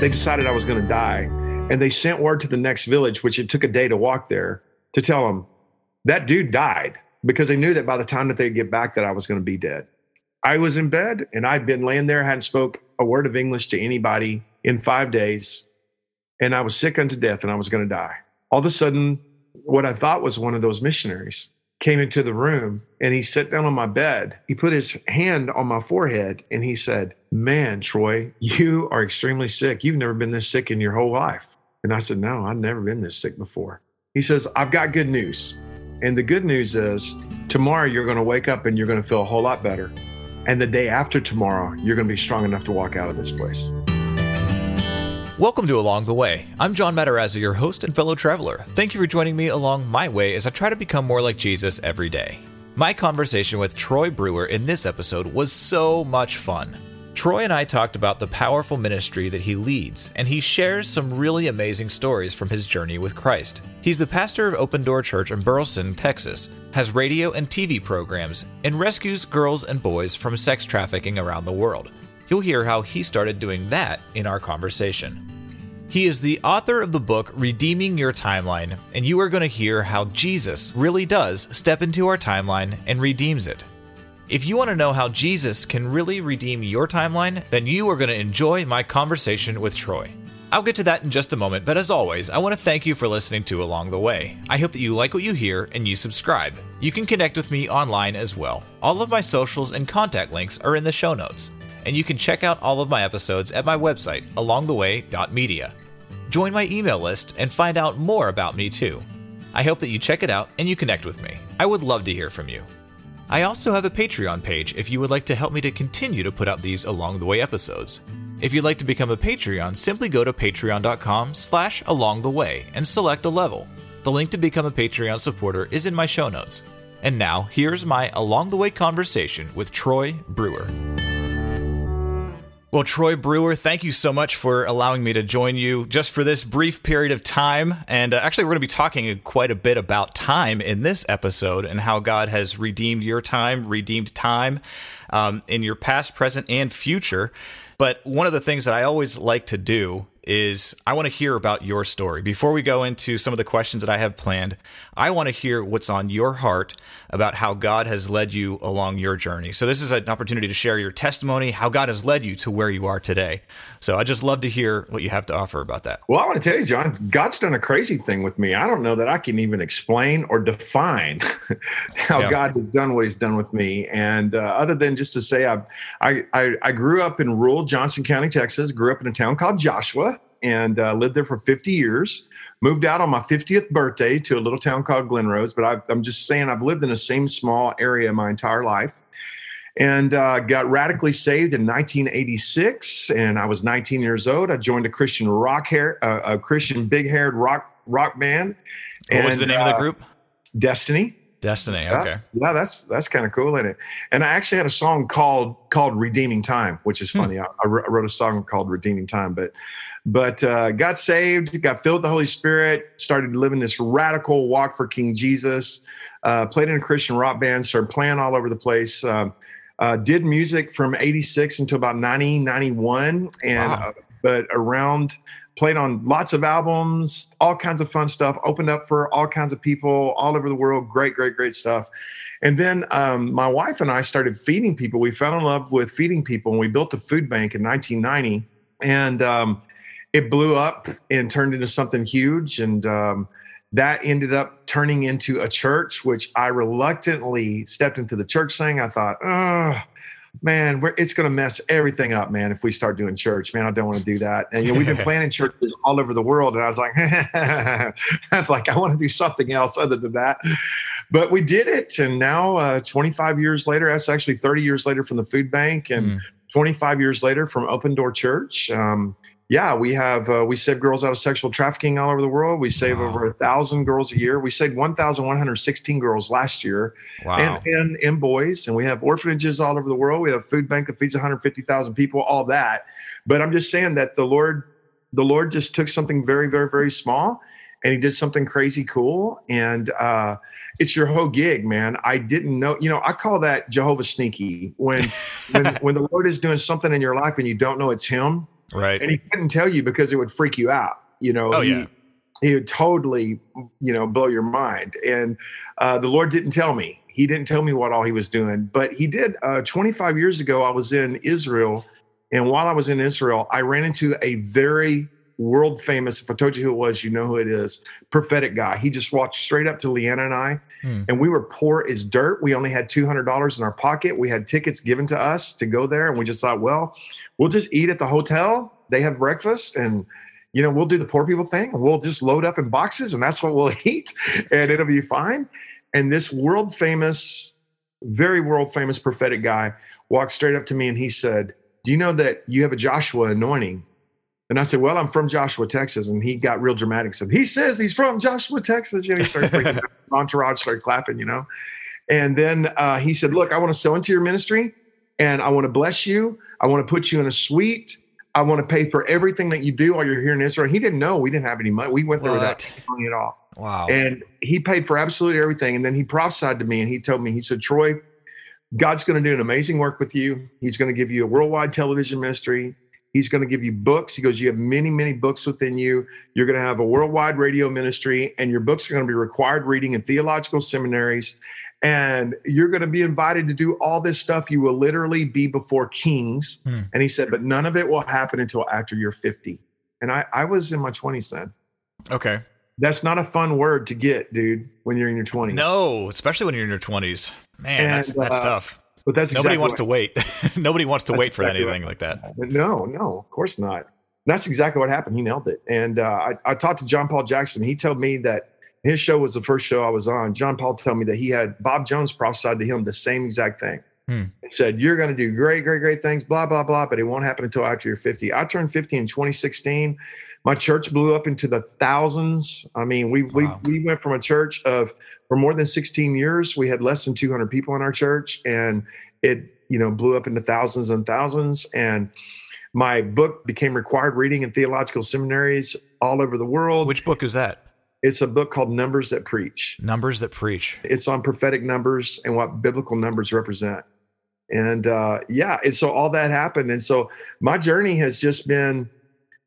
they decided I was going to die. And they sent word to the next village, which it took a day to walk there, to tell them that dude died because they knew that by the time that they'd get back that I was going to be dead. I was in bed and I'd been laying there, hadn't spoke a word of English to anybody in five days. And I was sick unto death and I was going to die. All of a sudden, what I thought was one of those missionaries came into the room and he sat down on my bed. He put his hand on my forehead and he said, Man, Troy, you are extremely sick. You've never been this sick in your whole life. And I said, No, I've never been this sick before. He says, I've got good news. And the good news is tomorrow you're going to wake up and you're going to feel a whole lot better. And the day after tomorrow, you're going to be strong enough to walk out of this place. Welcome to Along the Way. I'm John Matarazzo, your host and fellow traveler. Thank you for joining me along my way as I try to become more like Jesus every day. My conversation with Troy Brewer in this episode was so much fun. Troy and I talked about the powerful ministry that he leads, and he shares some really amazing stories from his journey with Christ. He's the pastor of Open Door Church in Burleson, Texas, has radio and TV programs, and rescues girls and boys from sex trafficking around the world. You'll hear how he started doing that in our conversation. He is the author of the book Redeeming Your Timeline, and you are going to hear how Jesus really does step into our timeline and redeems it. If you want to know how Jesus can really redeem your timeline, then you are going to enjoy my conversation with Troy. I'll get to that in just a moment, but as always, I want to thank you for listening to Along the Way. I hope that you like what you hear and you subscribe. You can connect with me online as well. All of my socials and contact links are in the show notes and you can check out all of my episodes at my website, alongtheway.media. Join my email list and find out more about me too. I hope that you check it out and you connect with me. I would love to hear from you. I also have a Patreon page if you would like to help me to continue to put out these along the way episodes. If you'd like to become a Patreon, simply go to patreon.com slash along the way and select a level. The link to become a Patreon supporter is in my show notes. And now, here's my along the way conversation with Troy Brewer. Well, Troy Brewer, thank you so much for allowing me to join you just for this brief period of time. And uh, actually, we're going to be talking quite a bit about time in this episode and how God has redeemed your time, redeemed time um, in your past, present, and future. But one of the things that I always like to do is I want to hear about your story. Before we go into some of the questions that I have planned, I want to hear what's on your heart about how God has led you along your journey. So, this is an opportunity to share your testimony, how God has led you to where you are today. So, I just love to hear what you have to offer about that. Well, I want to tell you, John, God's done a crazy thing with me. I don't know that I can even explain or define how yeah. God has done what He's done with me. And uh, other than just to say, I've, I, I, I grew up in rural Johnson County, Texas, grew up in a town called Joshua and uh, lived there for 50 years. Moved out on my 50th birthday to a little town called Glen Rose, but I, am just saying I've lived in the same small area my entire life. And uh, got radically saved in 1986, and I was 19 years old. I joined a Christian rock hair, uh, a Christian big haired rock rock band. What was the name of the uh, group? Destiny. Destiny. Okay. Yeah, yeah that's that's kind of cool in it. And I actually had a song called called Redeeming Time, which is hmm. funny. Hmm. I, I, wrote a song called Redeeming Time, but but uh, got saved, got filled with the Holy Spirit, started living this radical walk for King Jesus. Uh, played in a Christian rock band, started playing all over the place. Um, uh, did music from 86 until about 90, 91. And, wow. Uh, but around, played on lots of albums, all kinds of fun stuff, opened up for all kinds of people all over the world. Great, great, great stuff. And then um, my wife and I started feeding people. We fell in love with feeding people, and we built a food bank in 1990. And um, it blew up and turned into something huge. And um, that ended up turning into a church, which I reluctantly stepped into the church thing. I thought, oh, man, it's going to mess everything up, man, if we start doing church. Man, I don't want to do that. And you know, we've been planning churches all over the world. And I was like, I'm like, I want to do something else other than that. But we did it. And now, uh, 25 years later, that's actually 30 years later from the food bank and mm. 25 years later from Open Door Church. Um, yeah, we have uh, we save girls out of sexual trafficking all over the world. We save wow. over a thousand girls a year. We saved one thousand one hundred sixteen girls last year, wow. and, and and boys. And we have orphanages all over the world. We have food bank that feeds one hundred fifty thousand people. All that, but I'm just saying that the Lord, the Lord just took something very, very, very small, and He did something crazy cool. And uh, it's your whole gig, man. I didn't know. You know, I call that Jehovah sneaky when when when the Lord is doing something in your life and you don't know it's Him Right. And he couldn't tell you because it would freak you out. You know, oh, he, yeah. he would totally, you know, blow your mind. And uh, the Lord didn't tell me. He didn't tell me what all he was doing, but he did. Uh, 25 years ago, I was in Israel. And while I was in Israel, I ran into a very world famous, if I told you who it was, you know who it is, prophetic guy. He just walked straight up to Leanna and I, Hmm. and we were poor as dirt. We only had $200 in our pocket. We had tickets given to us to go there. And we just thought, well, we'll just eat at the hotel. They have breakfast and you know, we'll do the poor people thing and we'll just load up in boxes and that's what we'll eat and it'll be fine. And this world famous, very world famous prophetic guy walked straight up to me and he said, Do you know that you have a Joshua anointing? And I said, Well, I'm from Joshua, Texas. And he got real dramatic. Said, He says he's from Joshua, Texas. You know, he started freaking out. Entourage started clapping, you know. And then uh, he said, Look, I want to sow into your ministry and I want to bless you. I want to put you in a suite. I want to pay for everything that you do while you're here in Israel. He didn't know we didn't have any money. We went there without What? any money at all. Wow. And he paid for absolutely everything. And then he prophesied to me and he told me, he said, Troy, God's going to do an amazing work with you. He's going to give you a worldwide television ministry. He's going to give you books. He goes, You have many, many books within you. You're going to have a worldwide radio ministry, and your books are going to be required reading in theological seminaries. And you're going to be invited to do all this stuff. You will literally be before kings. Hmm. And he said, But none of it will happen until after you're 50. And I, I was in my 20s then. okay. That's not a fun word to get, dude, when you're in your 20s. No, especially when you're in your 20s. Man, that's that's uh, tough. But that's Nobody exactly wants to wait. Nobody wants to That's wait for exactly anything like that. No, no, of course not. That's exactly what happened. He nailed it. And uh, I, I talked to John Paul Jackson. He told me that his show was the first show I was on. John Paul told me that he had Bob Jones prophesied to him the same exact thing. Hmm. He said, You're going to do great, great, great things, blah, blah, blah, but it won't happen until after you're 50. I turned 50 in 2016. My church blew up into the thousands. I mean, we, Wow. we, we went from a church of, for more than 16 years, we had less than 200 people in our church. And it, you know, blew up into thousands and thousands. And my book became required reading in theological seminaries all over the world. Which book is that? it's a book called Numbers That Preach. Numbers that preach. It's on prophetic numbers and what biblical numbers represent. And uh, yeah, and so all that happened. And so my journey has just been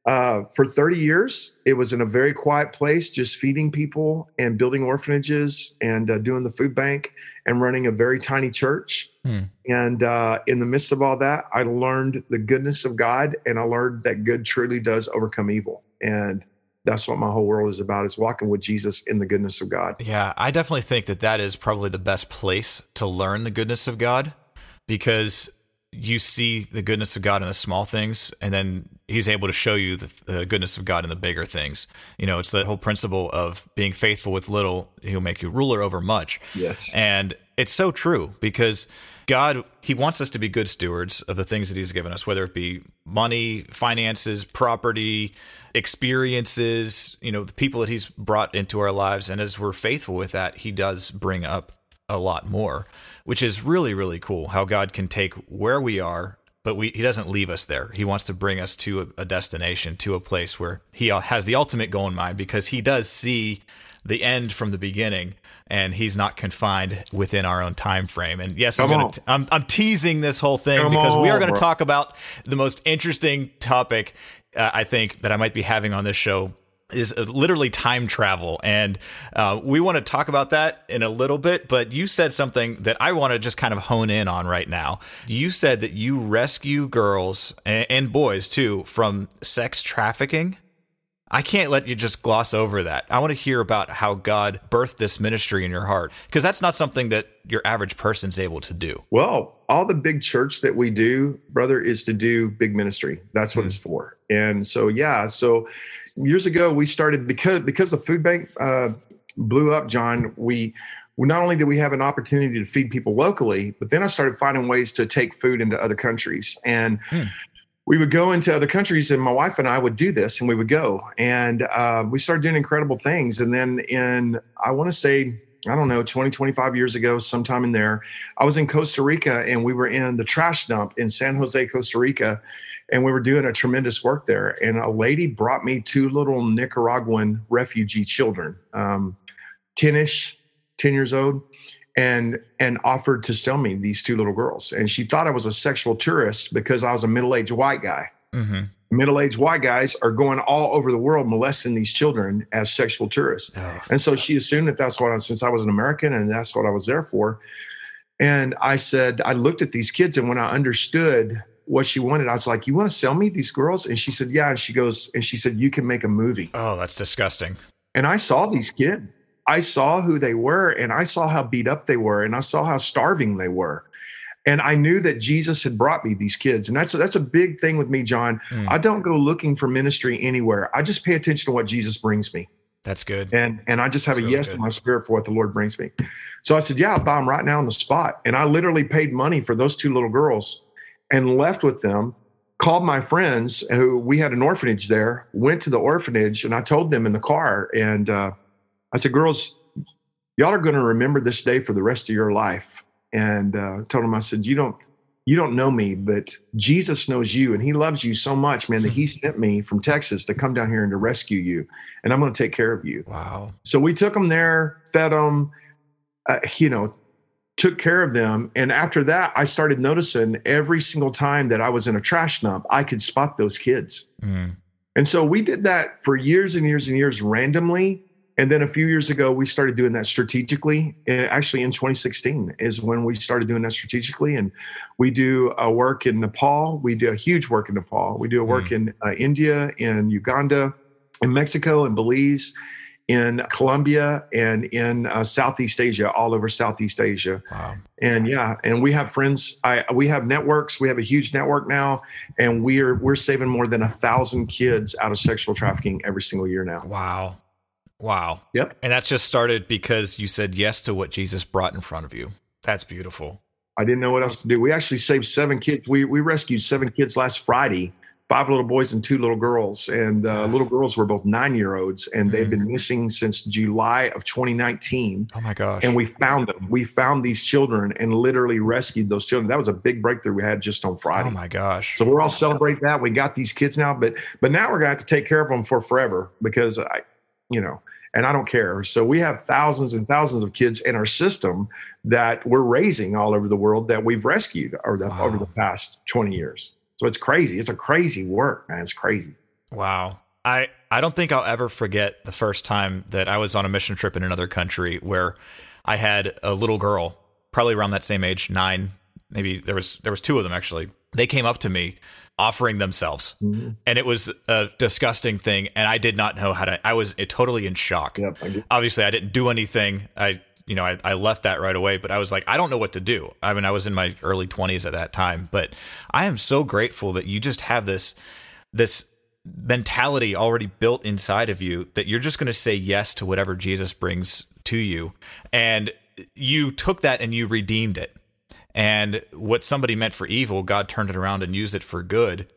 uh, for 30 years. It was in a very quiet place, just feeding people and building orphanages and uh, doing the food bank and running a very tiny church. Hmm. And uh, in the midst of all that, I learned the goodness of God and I learned that good truly does overcome evil. And that's what my whole world is about is walking with Jesus in the goodness of God. Yeah, I definitely think that that is probably the best place to learn the goodness of God because you see the goodness of God in the small things, and then He's able to show you the, the goodness of God in the bigger things. You know, it's the whole principle of being faithful with little, He'll make you ruler over much. Yes. And it's so true because God, He wants us to be good stewards of the things that He's given us, whether it be money, finances, property, experiences, you know, the people that He's brought into our lives. And as we're faithful with that, He does bring up a lot more, which is really, really cool how God can take where we are. But we, he doesn't leave us there. He wants to bring us to a, a destination, to a place where he has the ultimate goal in mind because he does see the end from the beginning and he's not confined within our own time frame and yes i'm gonna on. t- I'm, I'm teasing this whole thing Come because we are going to talk about the most interesting topic uh, i think that i might be having on this show is uh, literally time travel and uh, we want to talk about that in a little bit but you said something that i want to just kind of hone in on right now you said that you rescue girls and, and boys too from sex trafficking I can't let you just gloss over that. I want to hear about how God birthed this ministry in your heart because that's not something that your average person's able to do. Well, all the big church that we do, brother, is to do big ministry. That's what Hmm. it's for. And so, yeah, so years ago we started because because the food bank uh, blew up, John. We not only did we have an opportunity to feed people locally, but then I started finding ways to take food into other countries and. Hmm. We would go into other countries, and my wife and I would do this, and we would go, and uh, we started doing incredible things. And then, in I want to say, I don't know, 20, 25 years ago, sometime in there, I was in Costa Rica and we were in the trash dump in San Jose, Costa Rica, and we were doing a tremendous work there. And a lady brought me two little Nicaraguan refugee children, um, 10ish, 10 years old, and and offered to sell me these two little girls. And she thought I was a sexual tourist because I was a middle-aged white guy. Mm-hmm. middle-aged white guys are going all over the world molesting these children as sexual tourists. Oh, And so she assumed that that's what I, was since I was an American and that's what I was there for. And I said, I looked at these kids and when I understood what she wanted, I was like, you want to sell me these girls? And she said, yeah. And she goes, and she said, you can make a movie. oh, that's disgusting. And I saw these kids. I saw who they were and I saw how beat up they were and I saw how starving they were. And I knew that Jesus had brought me these kids. And that's that's a big thing with me, John. Mm, I don't go looking for ministry anywhere. I just pay attention to what Jesus brings me. that's good. And and I just have That's a really yes good. in my spirit for what the Lord brings me. So I said, Yeah, I'll buy them right now on the spot. And I literally paid money for those two little girls and left with them. Called my friends who we had an orphanage there, went to the orphanage, and I told them in the car, and uh, I said, Girls, y'all are going to remember this day for the rest of your life. And uh, told them, I said, You don't you don't know me, but Jesus knows you, and He loves you so much, man, that He sent me from Texas to come down here and to rescue you, and I'm going to take care of you. Wow. So we took them there, fed them, uh, you know, took care of them. And after that, I started noticing every single time that I was in a trash dump, I could spot those kids. Mm, And so we did that for years and years and years randomly. And then a few years ago, we started doing that strategically. Actually, in 2016 is when we started doing that strategically. And we do a work in Nepal. We do a huge work in Nepal. We do a work in uh, India, in Uganda, in Mexico, in Belize, in Colombia, and in uh, Southeast Asia, all over Southeast Asia wow. and yeah and we have friends i we have networks we have a huge network now and we're we're saving more than a thousand kids out of sexual trafficking every single year now Wow. Wow. Yep. And that's just started because you said yes to what Jesus brought in front of you. That's beautiful. i didn't know what else to do we actually saved seven kids we we rescued seven kids last friday five little boys and two little girls and uh, little girls were both nine year olds and they've been missing since july of 2019 Oh my gosh. and we found them we found these children and literally rescued those children that was a big breakthrough we had just on friday oh my gosh. So we're all celebrating that. We got these kids now, but but now we're gonna have to take care of them for forever because I, you know, and I don't care. So we have thousands and thousands of kids in our system that we're raising all over the world that we've rescued over the, Wow. over the past 20 years. So it's crazy. It's a crazy work, man. It's crazy. Wow. I, I don't think I'll ever forget the first time that I was on a mission trip in another country where I had a little girl, probably around that same age, nine, maybe there was there was two of them actually. They came up to me offering themselves. Mhm. And it was a disgusting thing and I did not know how to I was totally in shock. Yep. I obviously I didn't do anything. I you know, I, I left that right away, but I was like, I don't know what to do. I mean, I was in my early twenties at that time, but I am so grateful that you just have this this mentality already built inside of you that you're just going to say yes to whatever Jesus brings to you. And you took that and you redeemed it. And what somebody meant for evil, God turned it around and used it for good.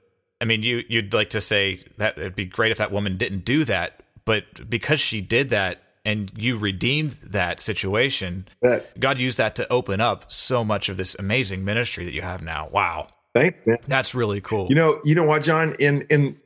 I mean, you you'd like to say that it'd be great if that woman didn't do that, but because she did that and you redeemed that situation, That, God used that to open up so much of this amazing ministry that you have now. Wow. thanks, man. That's really cool. You know, you know what, John? In in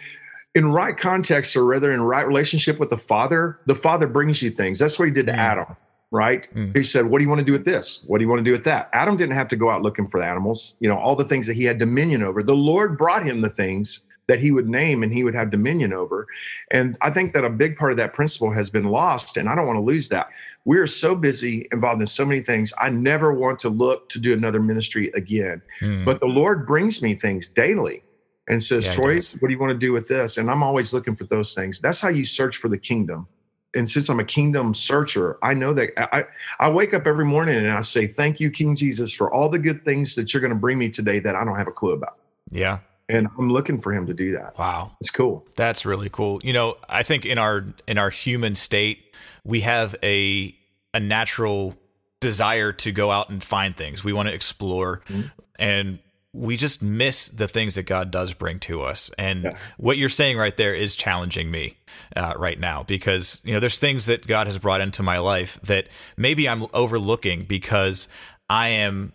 in right context, or rather in right relationship with the Father, the Father brings you things. That's what He did to Mm. Adam, right? Mm. He said, "What do you want to do with this? What do you want to do with that?" Adam didn't have to go out looking for the animals. You know, all the things that he had dominion over. The Lord brought him the things that he would name and he would have dominion over. And I think that a big part of that principle has been lost, and I don't want to lose that. We are so busy involved in so many things. I never want to look to do another ministry again. Hmm. But the Lord brings me things daily and says, Yeah, Troy, what do you want to do with this? And I'm always looking for those things. That's how you search for the kingdom. And since I'm a kingdom searcher, I know that I, I wake up every morning and I say, Thank you, King Jesus, for all the good things that you're going to bring me today that I don't have a clue about. yeah. And I'm looking for him to do that. Wow. It's cool. That's really cool. You know, I think in our in our human state, we have a a natural desire to go out and find things. We want to explore Mhm. and we just miss the things that God does bring to us. And Yeah. what you're saying right there is challenging me uh, right now because you know there's things that God has brought into my life that maybe I'm overlooking because I am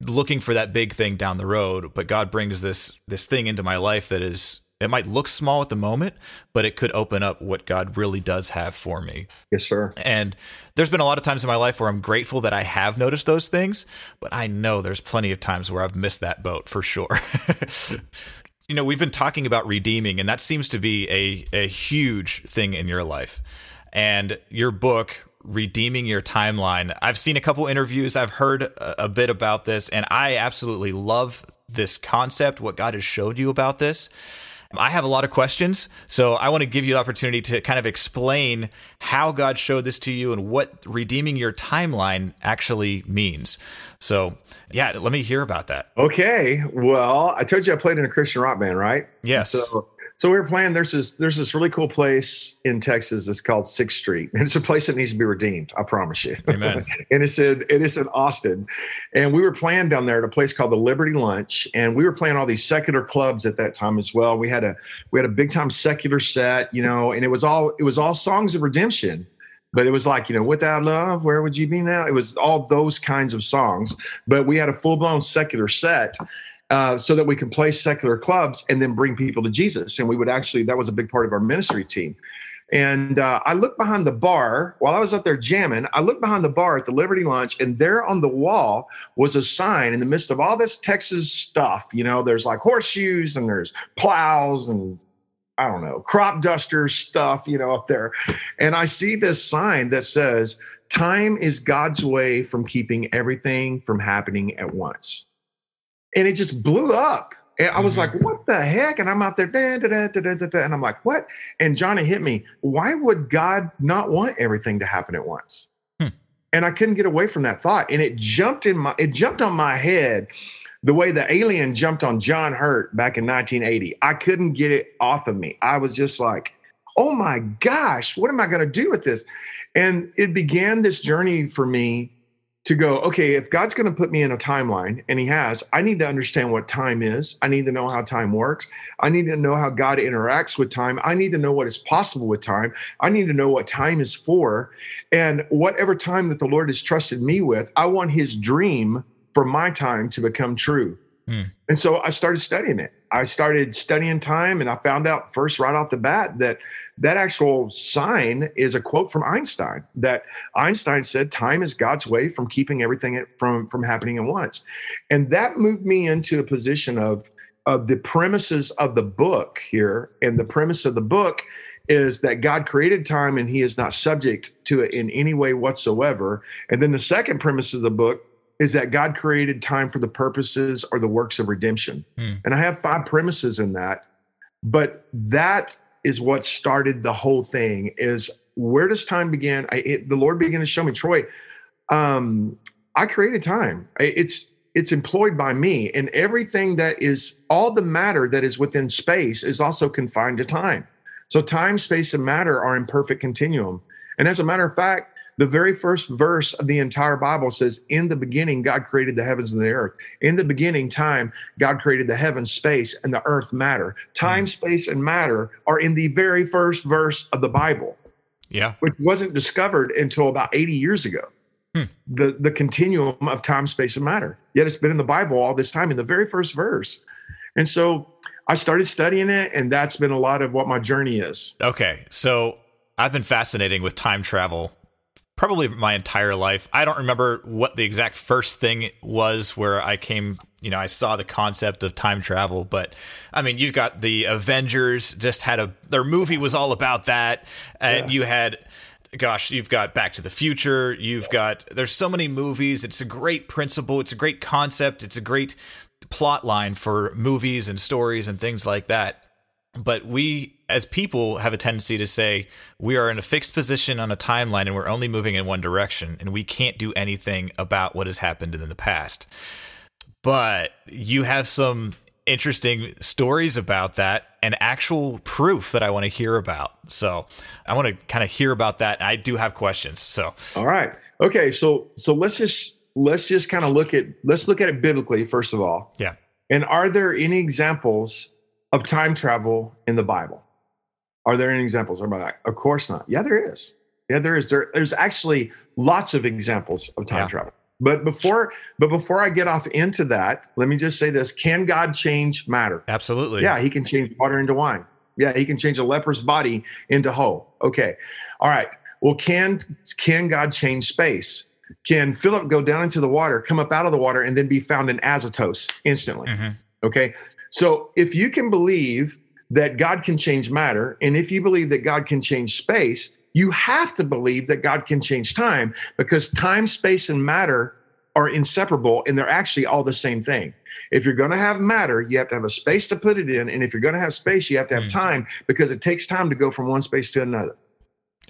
looking for that big thing down the road but god brings this this thing into my life that is it might look small at the moment but it could open up what god really does have for me Yes, sir. and there's been a lot of times in my life where i'm grateful that i have noticed those things but i know there's plenty of times where i've missed that boat for sure you know, we've been talking about redeeming, and that seems to be a, a huge thing in your life. And your book, Redeeming Your Timeline, I've seen a couple interviews, I've heard a, a bit about this, and I absolutely love this concept, what God has showed you about this. I have a lot of questions, so I want to give you the opportunity to kind of explain how God showed this to you and what redeeming your timeline actually means. So, yeah, let me hear about that. Okay. Well, I told you I played in a Christian rock band, right? Yes. So so we were playing. There's this there's this really cool place in Texas. It's called Sixth Street, and it's a place that needs to be redeemed. I promise you. Amen. and it's in it is in Austin, and we were playing down there at a place called the Liberty Lunch, and we were playing all these secular clubs at that time as well. We had a we had a big time secular set, you know, and it was all it was all songs of redemption but it was like you know without love where would you be now it was all those kinds of songs but we had a full-blown secular set uh, so that we can play secular clubs and then bring people to Jesus. And we would actually, that was a big part of our ministry team. And uh, I looked behind the bar while I was up there jamming. I looked behind the bar at the Liberty Lunch, and there on the wall was a sign in the midst of all this Texas stuff. You know, there's like horseshoes and there's plows and I don't know, crop duster stuff, you know, up there. And I see this sign that says, Time is God's way from keeping everything from happening at once and it just blew up. And I was mm-hmm. like, what the heck? And I'm out there, da, da, da, and I'm like, what? And Johnny hit me. Why would God not want everything to happen at once? Hmm. And I couldn't get away from that thought. And it jumped in my, it jumped on my head the way the alien jumped on John Hurt back in 1980. I couldn't get it off of me. I was just like, oh my gosh, what am I going to do with this? And it began this journey for me to go, okay, if God's going to put me in a timeline, and He has, I need to understand what time is. I need to know how time works. I need to know how God interacts with time. I need to know what is possible with time. I need to know what time is for. And whatever time that the Lord has trusted me with, I want His dream for my time to become true. Mm. And so I started studying it. I started studying time, and I found out first, right off the bat, that that actual sign is a quote from Einstein that Einstein said time is God's way from keeping everything from from happening at once. And that moved me into a position of of the premises of the book here and the premise of the book is that God created time and he is not subject to it in any way whatsoever. And then the second premise of the book is that God created time for the purposes or the works of redemption. Hmm. And I have five premises in that. But that is what started the whole thing is where does time begin? I, it, the lord began to show me troy um, i created time. It's it's employed by me and everything that is all the matter that is within space is also confined to time. So time space and matter are in perfect continuum. And as a matter of fact the very first verse of the entire Bible says, In the beginning, God created the heavens and the earth. In the beginning, time, God created the heavens, space, and the earth, matter. Time, mm. space, and matter are in the very first verse of the Bible. Yeah. Which wasn't discovered until about 80 years ago. Hmm. The, the continuum of time, space, and matter. Yet it's been in the Bible all this time in the very first verse. And so I started studying it, and that's been a lot of what my journey is. Okay. So I've been fascinating with time travel probably my entire life. I don't remember what the exact first thing was where I came, you know, I saw the concept of time travel, but I mean, you've got the Avengers just had a their movie was all about that and yeah. you had gosh, you've got Back to the Future, you've got there's so many movies. It's a great principle, it's a great concept, it's a great plot line for movies and stories and things like that. But we as people have a tendency to say we are in a fixed position on a timeline and we're only moving in one direction and we can't do anything about what has happened in the past. But you have some interesting stories about that and actual proof that I want to hear about. So I want to kind of hear about that. I do have questions. So all right. Okay. So so let's just let's just kind of look at let's look at it biblically first of all. Yeah. And are there any examples of time travel in the Bible? Are there any examples? Everybody like, of course not. Yeah, there is. Yeah, there is. There, there's actually lots of examples of time yeah. travel. But before, but before I get off into that, let me just say this: Can God change matter? Absolutely. Yeah, He can change water into wine. Yeah, He can change a leper's body into whole. Okay, all right. Well, can can God change space? Can Philip go down into the water, come up out of the water, and then be found in Azotus instantly? Mm-hmm. Okay, So if you can believe that God can change matter, and if you believe that God can change space, you have to believe that God can change time because time, space, and matter are inseparable and they're actually all the same thing. If you're going to have matter, you have to have a space to put it in. And if you're going to have space, you have to have mm. time because it takes time to go from one space to another.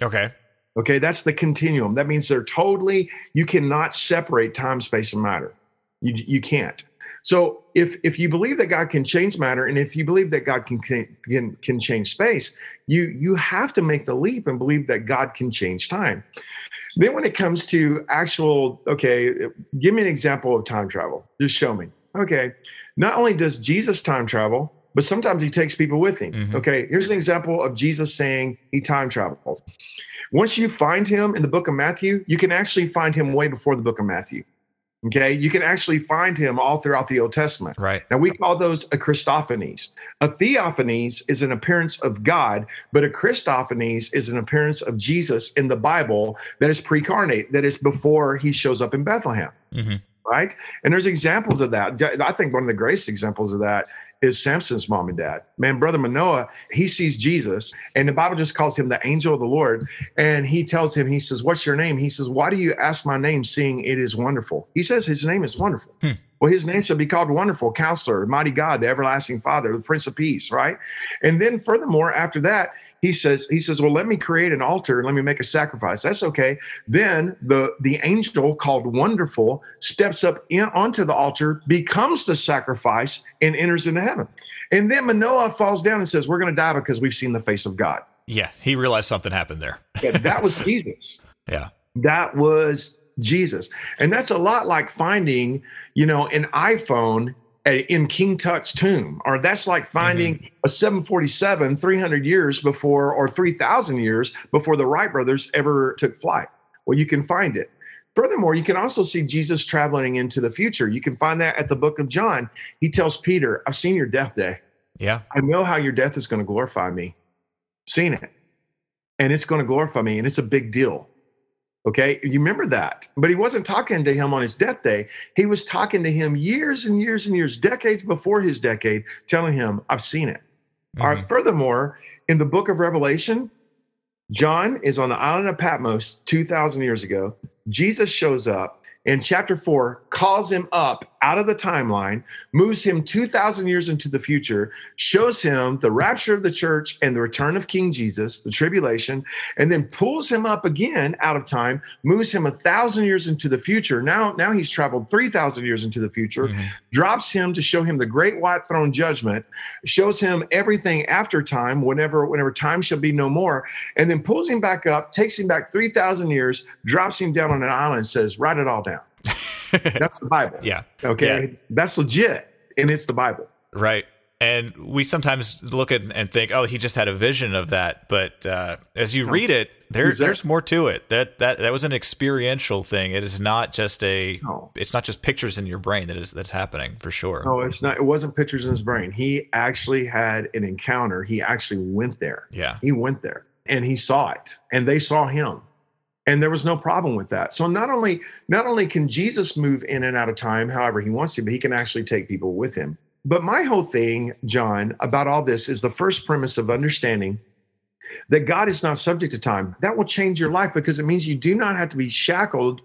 Okay. Okay. That's the continuum. That means they're totally, you cannot separate time, space, and matter. You, you can't. So if if you believe that God can change matter, and if you believe that God can can can change space, you you have to make the leap and believe that God can change time. Then when it comes to actual, okay, give me an example of time travel. Just show me. Okay, not only does Jesus time travel, but sometimes he takes people with him. Mm-hmm. Okay, here's an example of Jesus saying he time traveled. Once you find him in the book of Matthew, you can actually find him way before the book of Matthew. Okay, you can actually find him all throughout the Old Testament. Right. Now we call those a Christophanies. A theophanies is an appearance of God, but a Christophanies is an appearance of Jesus in the Bible that is precarnate, that is before he shows up in Bethlehem. Mm-hmm. Right. And there's examples of that. I think one of the greatest examples of that is Samson's mom and dad. Man, brother Manoah, he sees Jesus, and the Bible just calls him the angel of the Lord. And he tells him, he says, What's your name? He says, Why do you ask my name, seeing it is wonderful? He says his name is wonderful. Hmm. Well, his name shall be called Wonderful Counselor, Mighty God, the Everlasting Father, the Prince of Peace, right? And then furthermore, after that, he says he says well let me create an altar let me make a sacrifice. That's okay. Then the the angel called wonderful steps up in, onto the altar becomes the sacrifice and enters into heaven. And then manoah falls down and says we're going to die because we've seen the face of god. Yeah he realized something happened there. Yeah, that was jesus. Yeah. That was jesus. And that's a lot like finding you know an iphone in King Tut's tomb, or that's like finding mm-hmm. a 747 300 years before, or 3,000 years before the Wright brothers ever took flight. Well, you can find it. Furthermore, you can also see Jesus traveling into the future. You can find that at the book of John. He tells Peter, I've seen your death day. Yeah. I know how your death is going to glorify me. Seen it. And it's going to glorify me, and it's a big deal. Okay, you remember that. But he wasn't talking to him on his death day. He was talking to him years and years and years, decades before his decade, telling him, I've seen it. Mm-hmm. All right, mm-hmm. furthermore, in the book of Revelation, John is on the island of Patmos 2,000 years ago. Jesus shows up in chapter four, calls him up out of the timeline, moves him 2,000 years into the future, shows him the rapture of the church and the return of King Jesus, the tribulation, and then pulls him up again out of time, moves him a thousand years into the future. Now, now he's traveled 3,000 years into the future, mm-hmm. drops him to show him the great white throne judgment, shows him everything after time, whenever, whenever time shall be no more, and then pulls him back up, takes him back 3,000 years, drops him down on an island, and says, Write it all down. That's the Bible. Yeah. Okay. Yeah. That's legit. And it's the Bible. Right. And we sometimes look at and think, oh, he just had a vision of that. But uh, as you read it, there, there's more to it. That that that was an experiential thing. It is not just a. No. It's not just pictures in your brain that is that's happening for sure. No, it's not. It wasn't pictures in his brain. He actually had an encounter. He actually went there. Yeah. He went there and he saw it, and they saw him and there was no problem with that. So not only not only can jesus move in and out of time however he wants to but he can actually take people with him. But my whole thing john about all this is the first premise of understanding that god is not subject to time. That will change your life because it means you do not have to be shackled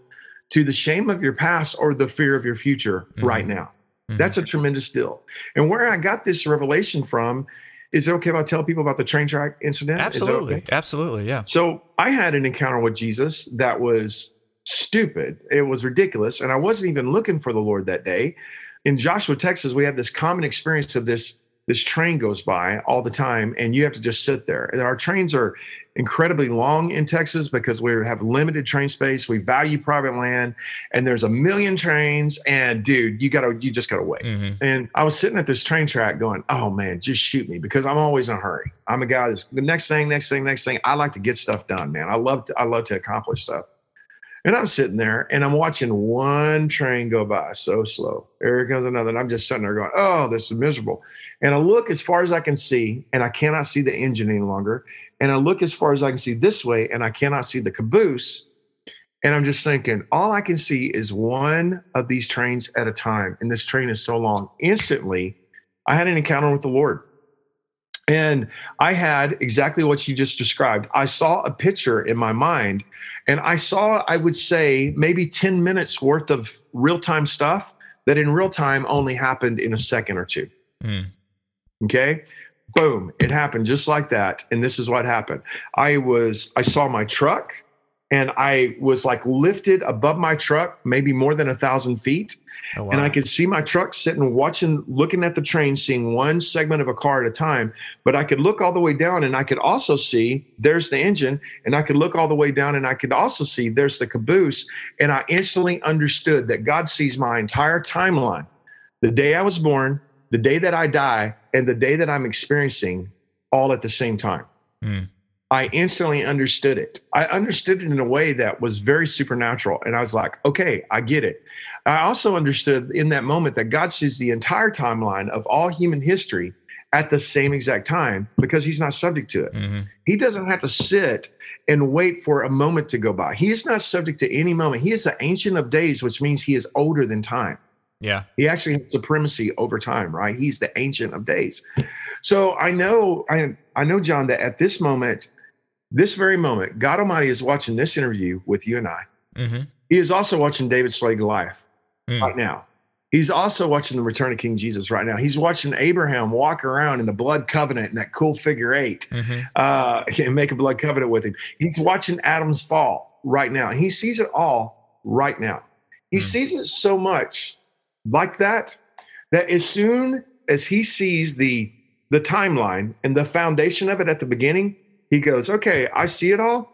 to the shame of your past or the fear of your future mm-hmm. right now. Mm-hmm. that's a tremendous deal. And where i got this revelation from is it okay if I tell people about the train track incident? Absolutely. Okay? Absolutely. Yeah. So I had an encounter with Jesus that was stupid. It was ridiculous. And I wasn't even looking for the Lord that day. In Joshua, Texas, we have this common experience of this this train goes by all the time and you have to just sit there. And our trains are incredibly long in Texas because we have limited train space. We value private land and there's a million trains and dude, you gotta, you just gotta wait. Mm-hmm. And I was sitting at this train track going, oh man, just shoot me because I'm always in a hurry. I'm a guy that's the next thing, next thing, next thing. I like to get stuff done, man. I love to, I love to accomplish stuff. And I'm sitting there and I'm watching one train go by so slow. Here comes another. And I'm just sitting there going, oh, this is miserable. And I look as far as I can see, and I cannot see the engine any longer. And I look as far as I can see this way, and I cannot see the caboose. And I'm just thinking, all I can see is one of these trains at a time. And this train is so long. Instantly, I had an encounter with the Lord. And I had exactly what you just described. I saw a picture in my mind, and I saw, I would say, maybe 10 minutes worth of real time stuff that in real time only happened in a second or two. Mm. Okay. Boom. It happened just like that. And this is what happened. I was, I saw my truck and I was like lifted above my truck, maybe more than a thousand feet. Oh, wow. And I could see my truck sitting, watching, looking at the train, seeing one segment of a car at a time. But I could look all the way down and I could also see there's the engine. And I could look all the way down and I could also see there's the caboose. And I instantly understood that God sees my entire timeline the day I was born, the day that I die, and the day that I'm experiencing all at the same time. Mm. I instantly understood it. I understood it in a way that was very supernatural. And I was like, okay, I get it. I also understood in that moment that God sees the entire timeline of all human history at the same exact time because he's not subject to it. Mm-hmm. He doesn't have to sit and wait for a moment to go by. He is not subject to any moment. He is the ancient of days, which means he is older than time. Yeah. He actually has supremacy over time, right? He's the ancient of days. So I know I I know John that at this moment this very moment, God Almighty is watching this interview with you and I. Mm-hmm. He is also watching David slay Goliath mm. right now. He's also watching the return of King Jesus right now. He's watching Abraham walk around in the blood covenant in that cool figure 8 mm-hmm. uh, and make a blood covenant with him. He's watching Adam's fall right now. He sees it all right now. He mm. sees it so much like that that as soon as he sees the the timeline and the foundation of it at the beginning, he goes, okay, I see it all.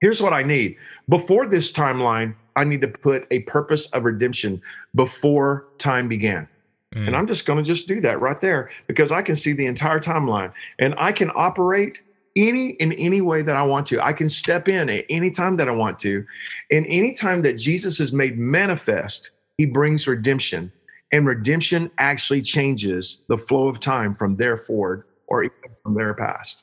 Here's what I need. Before this timeline, I need to put a purpose of redemption before time began. Mm. And I'm just going to just do that right there because I can see the entire timeline and I can operate any in any way that I want to. I can step in at any time that I want to. And any time that Jesus is made manifest, he brings redemption. And redemption actually changes the flow of time from there forward or even from there past.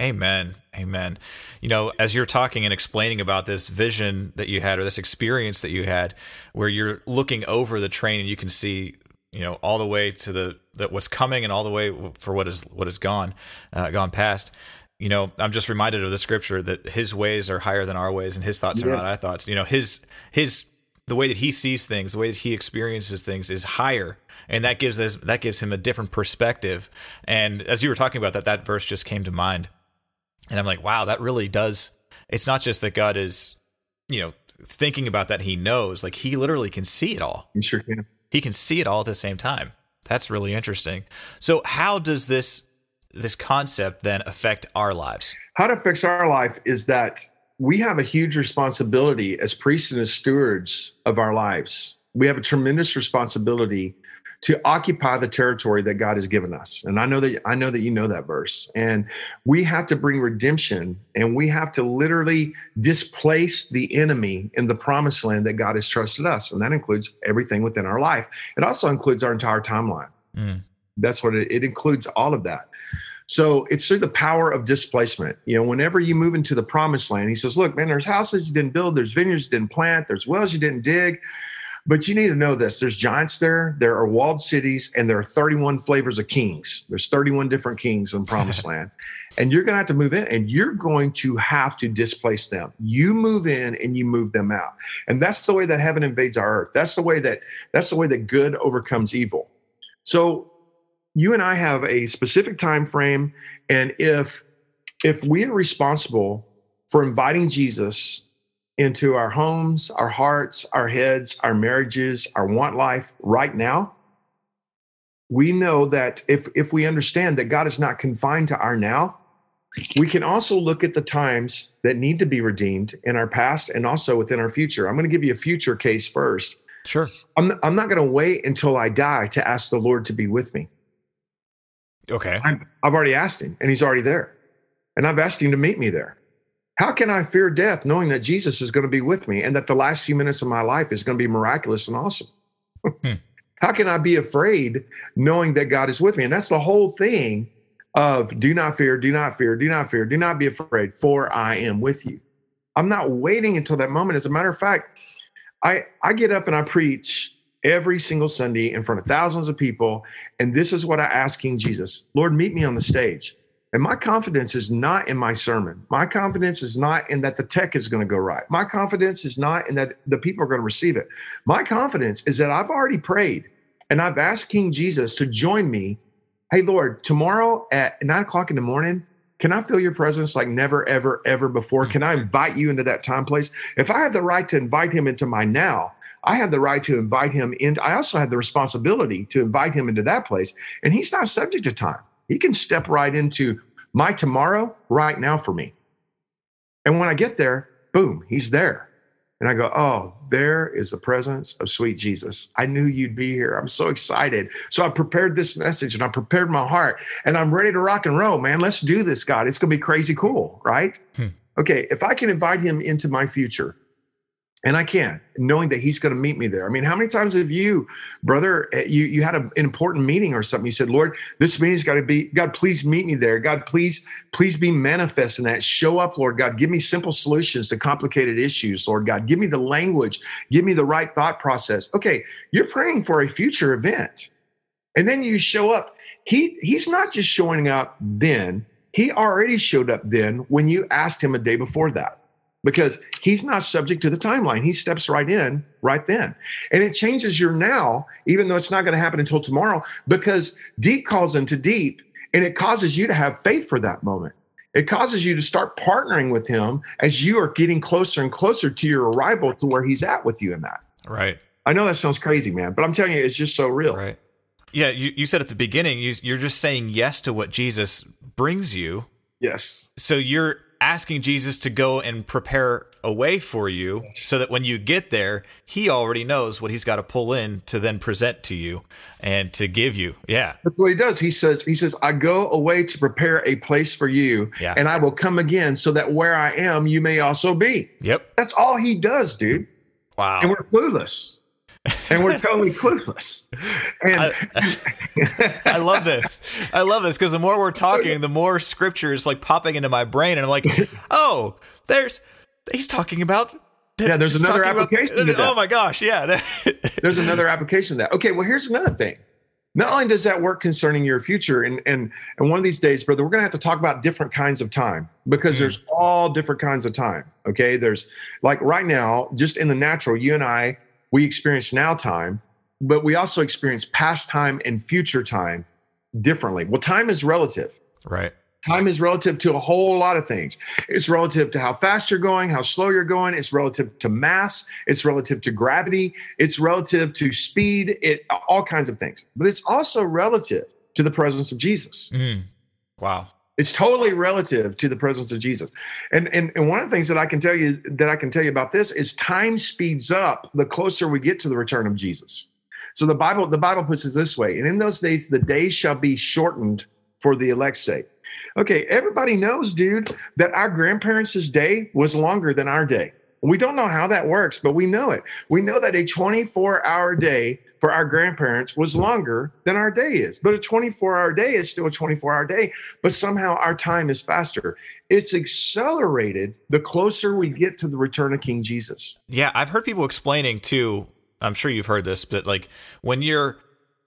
Amen. Amen. You know, as you're talking and explaining about this vision that you had or this experience that you had where you're looking over the train and you can see, you know, all the way to the that what's coming and all the way for what is what is gone uh, gone past. You know, I'm just reminded of the scripture that his ways are higher than our ways and his thoughts are not our thoughts. You know, his his the way that he sees things, the way that he experiences things is higher and that gives us that gives him a different perspective. And as you were talking about that that verse just came to mind and I'm like, wow, that really does. It's not just that God is, you know, thinking about that. He knows, like, he literally can see it all. He sure can. He can see it all at the same time. That's really interesting. So, how does this this concept then affect our lives? How it affects our life is that we have a huge responsibility as priests and as stewards of our lives. We have a tremendous responsibility to occupy the territory that God has given us. And I know that I know that you know that verse. And we have to bring redemption and we have to literally displace the enemy in the promised land that God has trusted us. And that includes everything within our life. It also includes our entire timeline. Mm. That's what it, it includes all of that. So it's through the power of displacement. You know, whenever you move into the promised land, he says, Look, man, there's houses you didn't build, there's vineyards you didn't plant, there's wells you didn't dig, but you need to know this there's giants there, there are walled cities, and there are 31 flavors of kings. There's 31 different kings in Promised Land. And you're going to have to move in and you're going to have to displace them. You move in and you move them out. And that's the way that heaven invades our earth. That's the way that that's the way that good overcomes evil. So you and I have a specific time frame and if if we are responsible for inviting Jesus into our homes, our hearts, our heads, our marriages, our want life right now, we know that if, if we understand that God is not confined to our now, we can also look at the times that need to be redeemed in our past and also within our future. I'm going to give you a future case first. Sure. I'm, I'm not going to wait until I die to ask the Lord to be with me. Okay. i I've already asked him and he's already there. And I've asked him to meet me there. How can I fear death knowing that Jesus is going to be with me and that the last few minutes of my life is going to be miraculous and awesome? hmm. How can I be afraid knowing that God is with me? And that's the whole thing of do not fear, do not fear, do not fear, do not be afraid, for I am with you. I'm not waiting until that moment. As a matter of fact, I, I get up and I preach every single Sunday in front of thousands of people. And this is what I ask King Jesus Lord, meet me on the stage. And my confidence is not in my sermon. My confidence is not in that the tech is going to go right. My confidence is not in that the people are going to receive it. My confidence is that I've already prayed and I've asked King Jesus to join me. Hey, Lord, tomorrow at nine o'clock in the morning, can I feel your presence like never, ever, ever before? Can I invite you into that time place? If I have the right to invite him into my now, I have the right to invite him in. I also have the responsibility to invite him into that place. And he's not subject to time. He can step right into my tomorrow right now for me. And when I get there, boom, he's there. And I go, oh, there is the presence of sweet Jesus. I knew you'd be here. I'm so excited. So I prepared this message and I prepared my heart and I'm ready to rock and roll, man. Let's do this, God. It's going to be crazy cool, right? Hmm. Okay, if I can invite him into my future, and I can, knowing that he's going to meet me there. I mean, how many times have you, brother, eh, you you had a, an important meeting or something? You said, "Lord, this meeting's got to be. God, please meet me there. God, please, please be manifest in that. Show up, Lord God. Give me simple solutions to complicated issues, Lord God. Give me the language. Give me the right thought process. Okay, you're praying for a future event, and then you show up. He he's not just showing up then. He already showed up then when you asked him a day before that because he's not subject to the timeline. He steps right in right then. And it changes your now, even though it's not going to happen until tomorrow, because deep calls into deep and it causes you to have faith for that moment. It causes you to start partnering with him as you are getting closer and closer to your arrival to where he's at with you in that. Right. I know that sounds crazy, man, but I'm telling you, it's just so real. Right. Yeah. You, you said at the beginning, you, you're just saying yes to what Jesus brings you. Yes. So you're asking Jesus to go and prepare a way for you so that when you get there, he already knows what he's got to pull in to then present to you and to give you. Yeah. That's what he does. He says, he says, I go away to prepare a place for you yeah. and I will come again so that where I am, you may also be. Yep. That's all he does, dude. Wow. And we're clueless and we're totally clueless. And I, I, love this. I love this because the more we're talking, the more scripture is like popping into my brain, and I'm like, oh, there's he's talking about. Yeah, there's another application. About, oh my gosh, yeah. there's another application of that. Okay, well, here's another thing. Not only does that work concerning your future, and and and one of these days, brother, we're gonna have to talk about different kinds of time because mm. there's all different kinds of time. Okay, there's like right now, just in the natural, you and I we experience now time, but we also experience past time and future time differently. Well, time is relative. Right. Time is relative to a whole lot of things. It's relative to how fast you're going, how slow you're going. It's relative to mass. It's relative to gravity. It's relative to speed. It all kinds of things. But it's also relative to the presence of Jesus. Mm. Wow. It's totally relative to the presence of Jesus. And, and and one of the things that I can tell you that I can tell you about this is time speeds up the closer we get to the return of Jesus. So the Bible the Bible puts it this way, and in those days the days shall be shortened for the elect's sake. Okay, everybody knows, dude, that our grandparents' day was longer than our day. We don't know how that works, but we know it. We know that a 24 hour day for our grandparents was hmm. longer than our day is. But a 24 hour day is still a 24 hour day, but somehow our time is faster. It's accelerated the closer we get to the return of King Jesus. Yeah, I've heard people explaining too. I'm sure you've heard this, but like when you're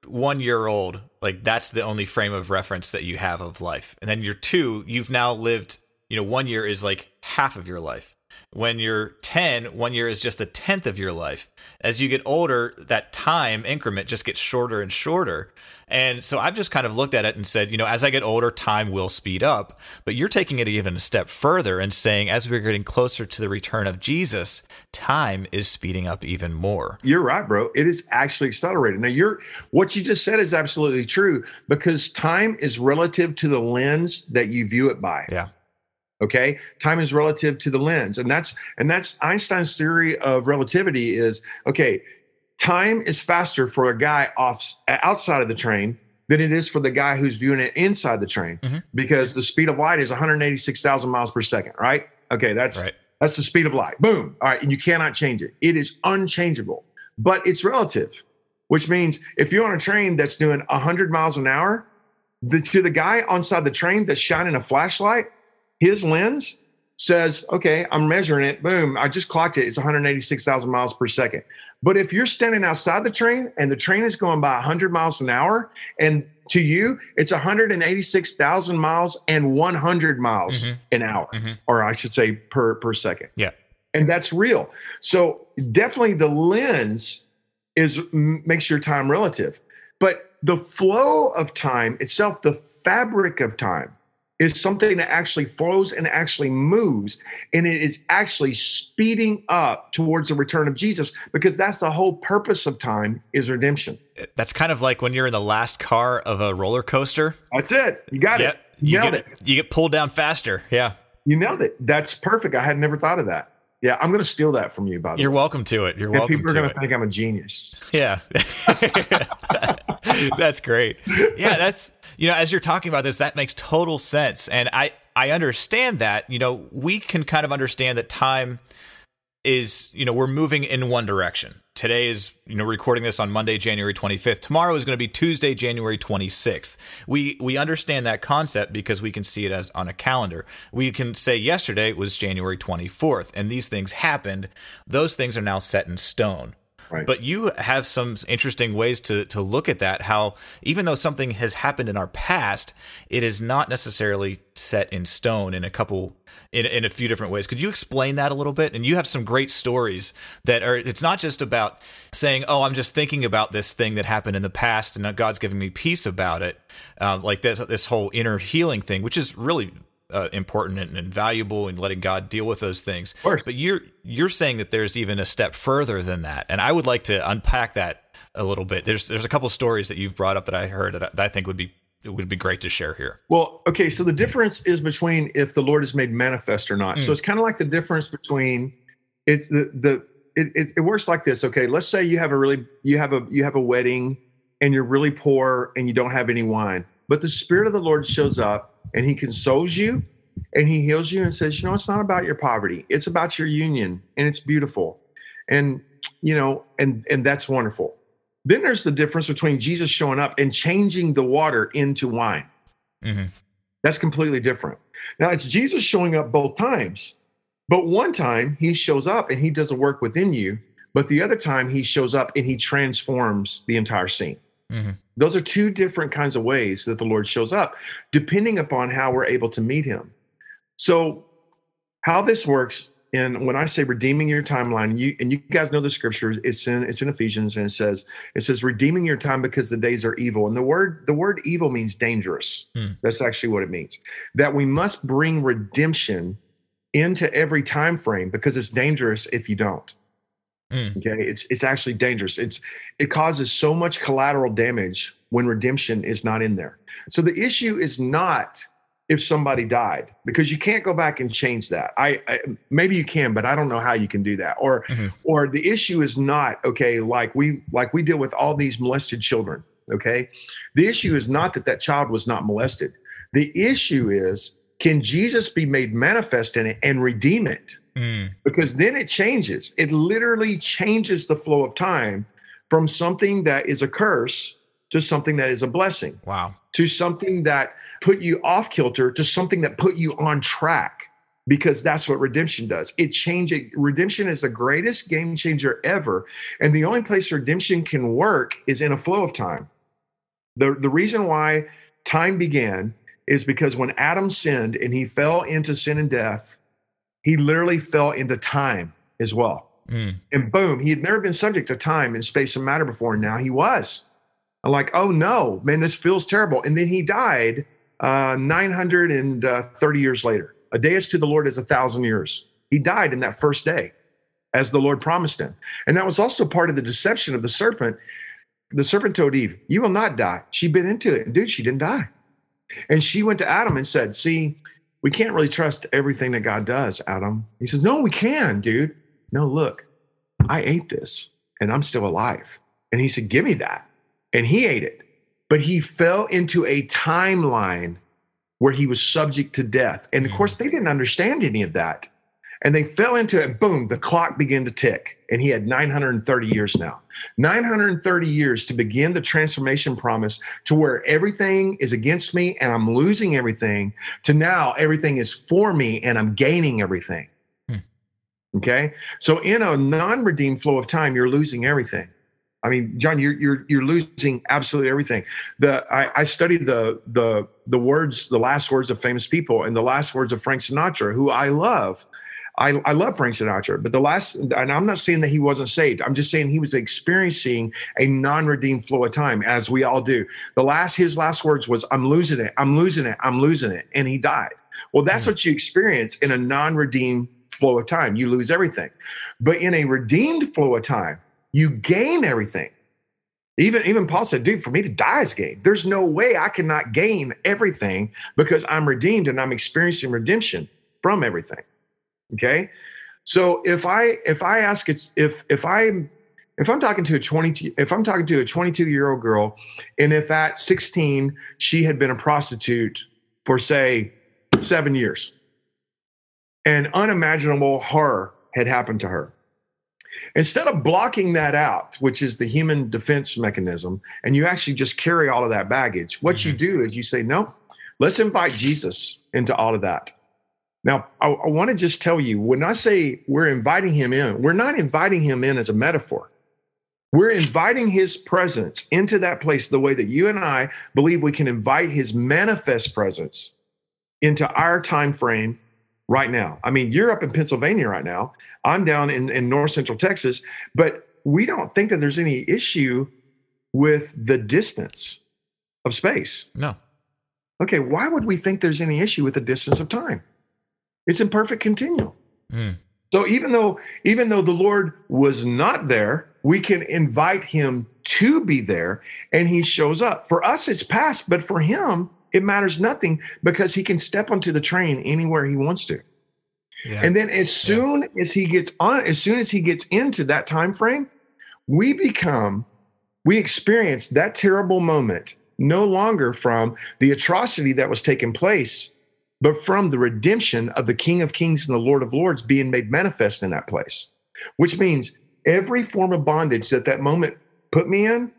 one year old, like that's the only frame of reference that you have of life. And then you're two, you've now lived, you know, one year is like half of your life. When you're 10, one year is just a tenth of your life. As you get older, that time increment just gets shorter and shorter. And so I've just kind of looked at it and said, you know, as I get older, time will speed up. But you're taking it even a step further and saying, as we're getting closer to the return of Jesus, time is speeding up even more. You're right, bro. It is actually accelerated. Now, you're what you just said is absolutely true because time is relative to the lens that you view it by. Yeah okay? Time is relative to the lens. And that's and that's einstein's theory of relativity is okay time is faster for a guy off outside of the train than it is for the guy who's viewing it inside the train mm-hmm. because the speed of light is 186,000 miles per second right? Okay that's right. that's the speed of light. Boom all right and you cannot change it. It is unchangeable but it's relative which means if you're on a train that's doing 100 miles an hour the, to the guy on side the train that's shining a flashlight his lens says, okay, I'm measuring it. Boom, I just clocked it. It's 186,000 miles per second. But if you're standing outside the train and the train is going by 100 miles an hour, and to you, it's 186,000 miles and 100 miles Mhm. an hour, Mhm. or I should say per per second. Yeah. and that's real. So definitely the lens is makes your time relative, but the flow of time itself, the fabric of time, is something that actually flows and actually moves, and it is actually speeding up towards the return of Jesus because that's the whole purpose of time is redemption. That's kind of like when you're in the last car of a roller coaster. That's it. You got Yeah, it. You you nailed get it. you get pulled down faster. Yeah, You nailed it. That's perfect. I had never thought of that. Yeah, I'm going to steal that from you, by the you're welcome to it. You're And welcome people are going to think I'm a genius. Yeah. that's great. Yeah, that's you know, as you're talking about this, that makes total sense. And I I understand that, you know, we can kind of understand that time is, you know, we're moving in one direction. Today is, you know, recording this on Monday, January 25th. Tomorrow is going to be Tuesday, January 26th. We we understand that concept because we can see it as on a calendar. We can say yesterday was January 24th and these things happened. Those things are now set in stone. But you have some interesting ways to to look at that. How even though something has happened in our past, it is not necessarily set in stone in a couple in in a few different ways. Could you explain that a little bit? And you have some great stories that are. It's not just about saying, "Oh, I'm just thinking about this thing that happened in the past, and God's giving me peace about it." Uh, like this this whole inner healing thing, which is really uh, important and, valuable and letting God deal with those things. But you're you're saying that there's even a step further than that, and I would like to unpack that a little bit. There's there's a couple stories that you've brought up that I heard that I, that I think would be it would be great to share here. Well, okay, so the difference is between if the Lord is made manifest or not. So Mm. it's kind of like the difference between it's the the it, it, it works like this. Okay, let's say you have a really you have a you have a wedding and you're really poor and you don't have any wine, but the Spirit of the Lord shows up and He consoles you and He heals you and says, you know, it's not about your poverty, it's about your union, and it's beautiful, and you know, and and that's wonderful. Then there's the difference between Jesus showing up and changing the water into wine. Mhm. That's completely different. Now it's Jesus showing up both times, but one time he shows up and he does a work within you, but the other time he shows up and he transforms the entire scene. Mhm. Those are two different kinds of ways that the Lord shows up, depending upon how we're able to meet him. So, how this works, and when I say redeeming your timeline, you and you guys know the scripture. It's in it's in Ephesians, and it says it says redeeming your time because the days are evil. And the word the word evil means dangerous. Hmm. That's actually what it means. That we must bring redemption into every time frame because it's dangerous if you don't. Mm. Okay, it's it's actually dangerous. It's it causes so much collateral damage when redemption is not in there. So the issue is not if somebody died because you can't go back and change that. I, I maybe you can, but I don't know how you can do that. Or Mhm. or the issue is not okay like we like we deal with all these molested children. Okay, the issue is not that that child was not molested. The issue is can Jesus be made manifest in it and redeem it? Mm. because then it changes. It literally changes the flow of time from something that is a curse to something that is a blessing, Wow. to something that put you off kilter to something that put you on track. Because that's what redemption does. It changes. Redemption is the greatest game changer ever, and the only place redemption can work is in a flow of time. the The reason why time began is because when Adam sinned and he fell into sin and death, he literally fell into time as well. Mm. And boom, he had never been subject to time and space and matter before. And now he was. I'm like, oh no, man, this feels terrible. And then he died uh, 930 years later. A day is to the Lord as a thousand years. He died in that first day, as the Lord promised him. And that was also part of the deception of the serpent. The serpent told Eve, You will not die. She bit into it. And dude, she didn't die. And she went to Adam and said, See, we can't really trust everything that God does, Adam. He says, No, we can, dude. No, look, I ate this and I'm still alive. And he said, Give me that. And he ate it. But he fell into a timeline where he was subject to death. And of Mhm. course, they didn't understand any of that. And they fell into it. Boom, the clock began to tick. And he had 930 years now. 930 years to begin the transformation promise to where everything is against me and I'm losing everything, to now everything is for me and I'm gaining everything. Hmm. Okay. So in a non redeemed flow of time, you're losing everything. I mean, John, you're you're you're losing absolutely everything. The I, I studied the the the words, the last words of famous people, and the last words of Frank Sinatra, who I love. I, I love Frank Sinatra, but the last, and I'm not saying that he wasn't saved. I'm just saying he was experiencing a non-redeemed flow of time, as we all do. The last, his last words was, "I'm losing it. I'm losing it. I'm losing it," and he died. Well, that's mm what you experience in a non-redeemed flow of time. You lose everything, but in a redeemed flow of time, you gain everything. Even, even Paul said, dude, for me to die is gain. There's no way I cannot gain everything because I'm redeemed and I'm experiencing redemption from everything. Okay. So if I if I ask it's if if I'm if I'm talking to a 22 if I'm talking to a 22 year old girl and if at 16 she had been a prostitute for say seven years and unimaginable horror had happened to her Instead of blocking that out, which is the human defense mechanism, and you actually just carry all of that baggage, what mm-hmm. you do is you say, no, let's invite Jesus into all of that. Now, I, I want to just tell you when I say we're inviting him in, we're not inviting him in as a metaphor. We're inviting his presence into that place the way that you and I believe we can invite his manifest presence into our time frame right now. I mean, you're up in Pennsylvania right now. I'm down in, in north central Texas, but we don't think that there's any issue with the distance of space. No. Okay, why would we think there's any issue with the distance of time? It's in perfect continuum. Mm. So even though even though the Lord was not there, we can invite him to be there and he shows up. For us it's past, but for him it matters nothing because he can step onto the train anywhere he wants to. Yeah. And then as soon yeah. as he gets on, as soon as he gets into that time frame, we become, we experience that terrible moment no longer from the atrocity that was taking place, but from the redemption of the King of Kings and the Lord of Lords being made manifest in that place. Which means every form of bondage that that moment put me in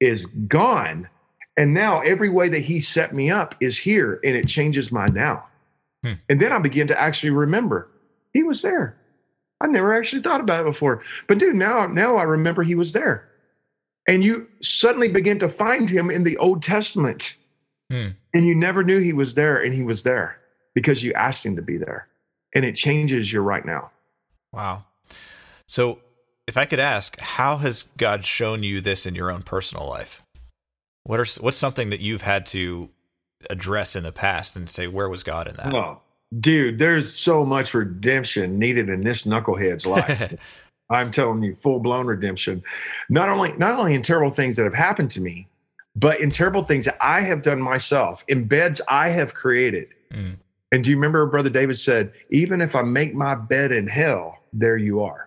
is gone and now every way that he set me up is here and it changes my now. Hmm. And then I begin to actually remember he was there. I never actually thought about it before. But dude, now now I remember he was there. And you suddenly begin to find him in the Old Testament. Hmm. And you never knew he was there and he was there because you asked him to be there. And it changes your right now. Wow. So if I could ask, how has God shown you this in your own personal life? What are what's something that you've had to address in the past and say where was God in that? Oh, dude, there's so much redemption needed in this knucklehead's life. I'm telling you, full blown redemption. Not only not only in terrible things that have happened to me, but in terrible things that I have done myself, in beds I have created. Mm. And do you remember Brother David said, even if I make my bed in hell, there you are.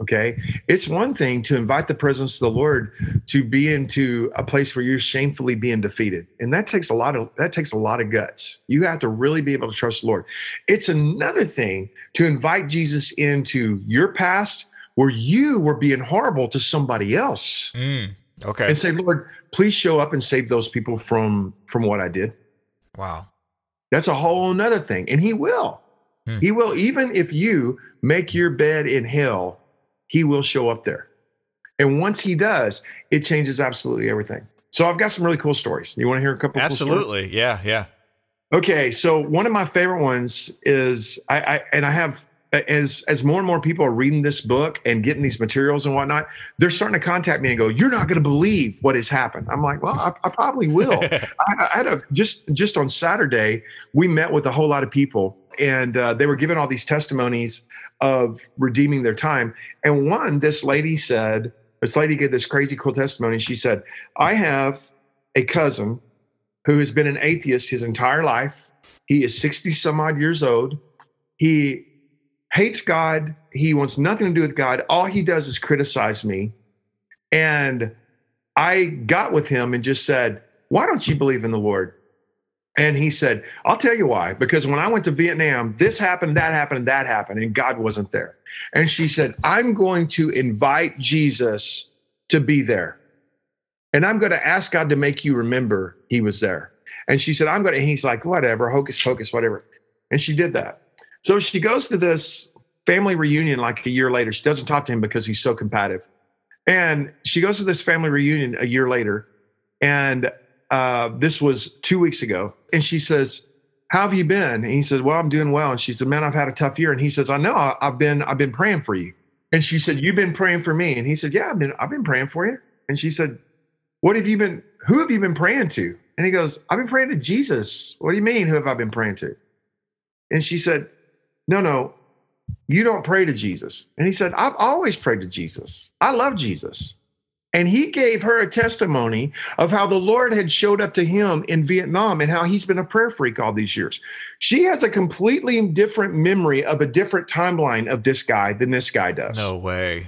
Okay. It's one thing to invite the presence of the Lord to be into a place where you're shamefully being defeated. And that takes a lot of that takes a lot of guts. You have to really be able to trust the Lord. It's another thing to invite Jesus into your past where you were being horrible to somebody else. Mm, okay. And say, Lord, please show up and save those people from from what I did. Wow. That's a whole nother thing. And he will. Hmm. He will, even if you make your bed in hell he will show up there. And once he does, it changes absolutely everything. So I've got some really cool stories. You want to hear a couple? Absolutely. Cool yeah. Yeah. Okay. So one of my favorite ones is I, I and I have as as more and more people are reading this book and getting these materials and whatnot, they're starting to contact me and go, "You're not going to believe what has happened." I'm like, "Well, I, I probably will." I, I, had a just just on Saturday, we met with a whole lot of people, and uh, they were giving all these testimonies of redeeming their time. And one, this lady said, this lady gave this crazy cool testimony. She said, I have a cousin who has been an atheist his entire life. He is 60 some odd years old. He hates God. He wants nothing to do with God. All he does is criticize me. And I got with him and just said, Why don't you believe in the Lord? And he said, I'll tell you why. Because when I went to Vietnam, this happened, that happened, that happened, and God wasn't there. And she said, I'm going to invite Jesus to be there. And I'm going to ask God to make you remember he was there. And she said, I'm going to, he's like, whatever, hocus pocus, whatever. And she did that. So she goes to this family reunion like a year later. She doesn't talk to him because he's so combative. And she goes to this family reunion a year later. And uh, this was two weeks ago. And she says, how have you been? And he says, well, I'm doing well. And she said, man, I've had a tough year. And he says, I know I've been, I've been praying for you. And she said, you've been praying for me. And he said, yeah, I've been, I've been praying for you. And she said, what have you been, who have you been praying to? And he goes, I've been praying to Jesus. What do you mean? Who have I been praying to? And she said, no, no, you don't pray to Jesus. And he said, I've always prayed to Jesus. I love Jesus. And he gave her a testimony of how the Lord had showed up to him in Vietnam and how he's been a prayer freak all these years. She has a completely different memory of a different timeline of this guy than this guy does. No way.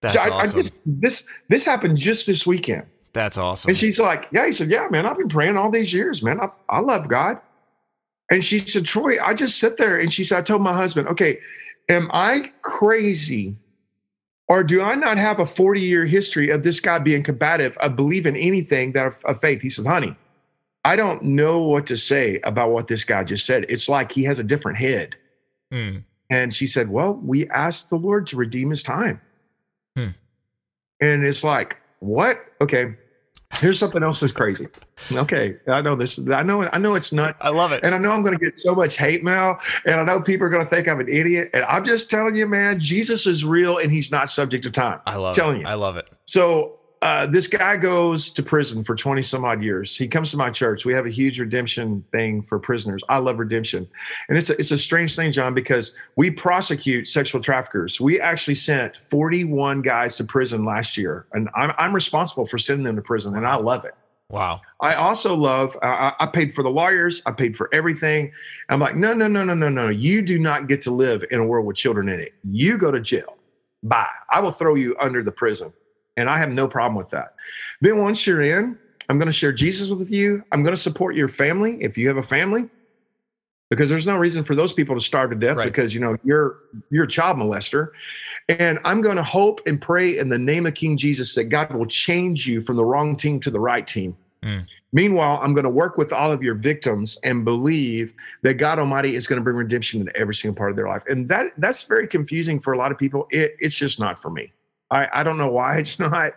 That's So I- I awesome. just- this this happened just this weekend. That's awesome. And she's like, Yeah, he said, Yeah, man, I've been praying all these years, man. I, I love God. And she said, Troy, I just sit there and she said, I told my husband, Okay, am I crazy? Or do I not have a 40 year history of this guy being combative, of believing anything that of, faith? He said, Honey, I don't know what to say about what this guy just said. It's like he has a different head. Hmm. And she said, Well, we asked the Lord to redeem his time. Hmm. And it's like, What? Okay. Here's something else that's crazy. Okay. I know this. I know, I know it's not. I love it. And I know I'm going to get so much hate mail. And I know people are going to think I'm an idiot. And I'm just telling you, man, Jesus is real and he's not subject to time. I love telling it. you. I love it. So uh, this guy goes to prison for 20 some odd years. He comes to my church. We have a huge redemption thing for prisoners. I love redemption. And it's a, it's a strange thing, John, because we prosecute sexual traffickers. We actually sent 41 guys to prison last year. And I'm, I'm responsible for sending them to prison. And I love it. Wow. I also love, uh, I I paid for the lawyers, I paid for everything. I'm like, no, no, no, no, no, no. You do not get to live in a world with children in it. You go to jail. Bye. I will throw you under the prison. And I have no problem with that. Then once you're in, I'm going to share Jesus with you. I'm going to support your family if you have a family. Because there's no reason for those people to starve to death Right. because you know you're you're a child molester. And I'm going to hope and pray in the name of King Jesus that God will change you from the wrong team to the right team. Hmm. Meanwhile, I'm going to work with all of your victims and believe that God Almighty is going to bring redemption into every single part of their life. And that that's very confusing for a lot of people. It, it's just not for me. I, I don't know why it's not.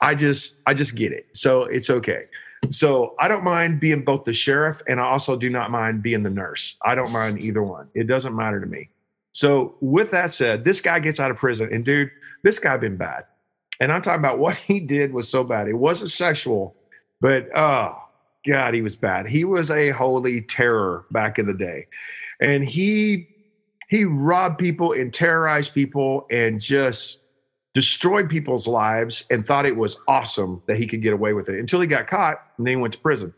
I just I just get it. So it's okay. So I don't mind being both the sheriff and I also do not mind being the nurse. I don't mind either one. It doesn't matter to me. So with that said, this guy gets out of prison and dude, this guy been bad. And I'm talking about what he did was so bad. It wasn't sexual, but oh God, he was bad. He was a holy terror back in the day. And he he robbed people and terrorized people and just destroyed people's lives and thought it was awesome that he could get away with it until he got caught and then he went to prison.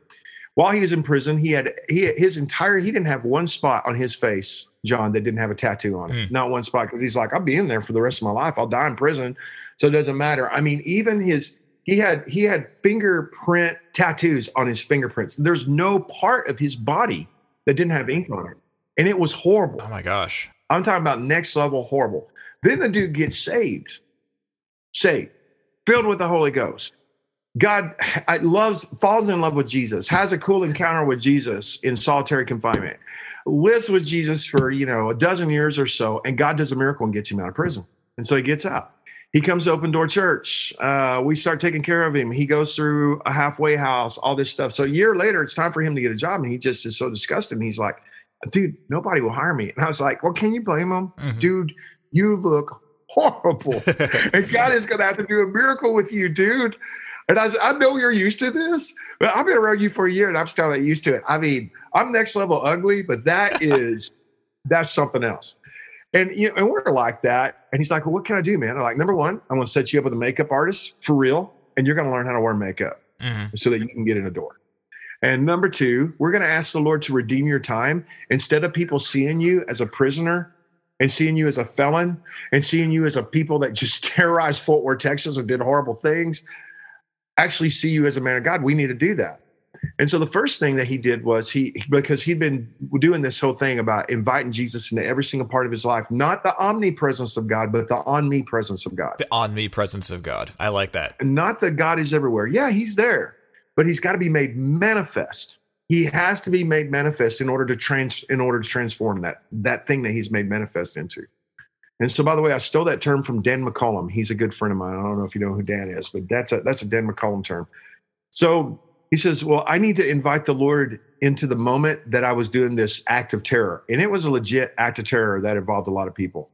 While he was in prison, he had he his entire he didn't have one spot on his face, John, that didn't have a tattoo on it. Hmm. Not one spot because he's like, I'll be in there for the rest of my life. I'll die in prison, so it doesn't matter. I mean, even his he had he had fingerprint tattoos on his fingerprints. There's no part of his body that didn't have ink on it, and it was horrible. Oh my gosh. I'm talking about next level horrible. Then the dude gets saved, saved, filled with the Holy Ghost. God I, loves, falls in love with Jesus, has a cool encounter with Jesus in solitary confinement, lives with Jesus for you know a dozen years or so, and God does a miracle and gets him out of prison, and so he gets out. He comes to Open Door Church. Uh, we start taking care of him. He goes through a halfway house, all this stuff. So a year later, it's time for him to get a job, and he just is so disgusted. And he's like, "Dude, nobody will hire me." And I was like, "Well, can you blame him, Mhm. dude? You look horrible, and God is going to have to do a miracle with you, dude." And I, was, I know you're used to this, but I've been around you for a year, and I'm still not used to it. I mean, I'm next level ugly, but that is that's something else. And you know, and we're like that. And he's like, "Well, what can I do, man?" I'm like, "Number one, I'm going to set you up with a makeup artist for real, and you're going to learn how to wear makeup Mhm. so that you can get in a door." And number two, we're going to ask the Lord to redeem your time instead of people seeing you as a prisoner and seeing you as a felon and seeing you as a people that just terrorized Fort Worth, Texas, and did horrible things. Actually, see you as a man of God. We need to do that. And so the first thing that he did was he because he'd been doing this whole thing about inviting Jesus into every single part of his life, not the omnipresence of God, but the on me presence of God. The on me presence of God. I like that. And not that God is everywhere. Yeah, he's there, but he's got to be made manifest. He has to be made manifest in order to trans in order to transform that that thing that he's made manifest into. And so, by the way, I stole that term from Dan McCollum. He's a good friend of mine. I don't know if you know who Dan is, but that's a that's a Dan McCollum term. So he says, Well, I need to invite the Lord into the moment that I was doing this act of terror. And it was a legit act of terror that involved a lot of people.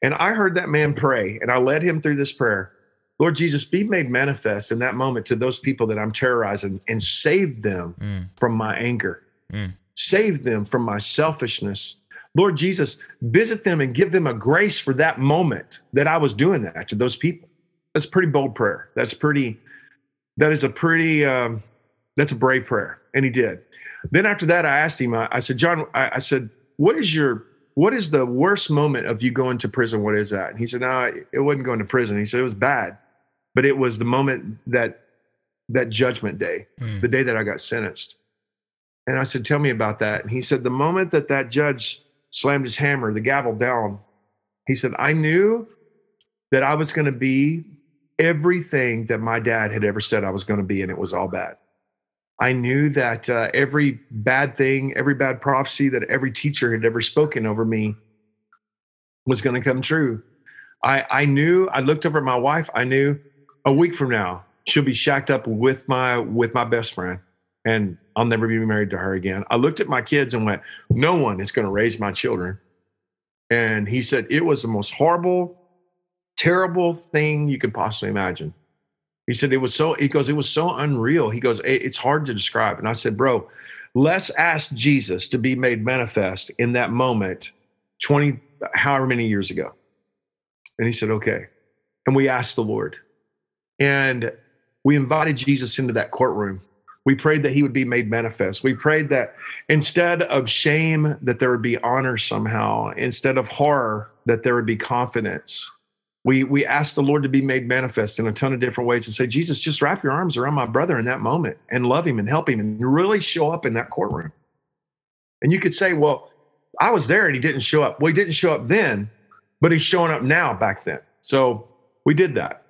And I heard that man pray, and I led him through this prayer. Lord Jesus, be made manifest in that moment to those people that I'm terrorizing and save them mm. from my anger. Mm. Save them from my selfishness. Lord Jesus, visit them and give them a grace for that moment that I was doing that to those people. That's pretty bold prayer. That's pretty, that is a pretty, um, that's a brave prayer. And he did. Then after that, I asked him, I, I said, John, I, I, said, what is your, what is the worst moment of you going to prison? What is that? And he said, no, it wasn't going to prison. He said, it was bad, but it was the moment that, that judgment day, mm. the day that I got sentenced. And I said, tell me about that. And he said, the moment that that judge slammed his hammer, the gavel down, he said, I knew that I was going to be everything that my dad had ever said I was going to be, and it was all bad. I knew that uh, every bad thing, every bad prophecy that every teacher had ever spoken over me was going to come true. I, I knew, I looked over at my wife, I knew a week from now, she'll be shacked up with my with my best friend and I'll never be married to her again. I looked at my kids and went, no one is going to raise my children. And he said, it was the most horrible, terrible thing you could possibly imagine. He said it was so, he goes, it was so unreal. He goes, it's hard to describe. And I said, bro, let's ask Jesus to be made manifest in that moment 20, however many years ago. And he said, okay. And we asked the Lord. And we invited Jesus into that courtroom. We prayed that he would be made manifest. We prayed that instead of shame, that there would be honor somehow. Instead of horror, that there would be confidence we we asked the Lord to be made manifest in a ton of different ways and say, Jesus, just wrap your arms around my brother in that moment and love him and help him and really show up in that courtroom. And you could say, well, I was there and he didn't show up. Well, he didn't show up then, but he's showing up now back then. So we did that.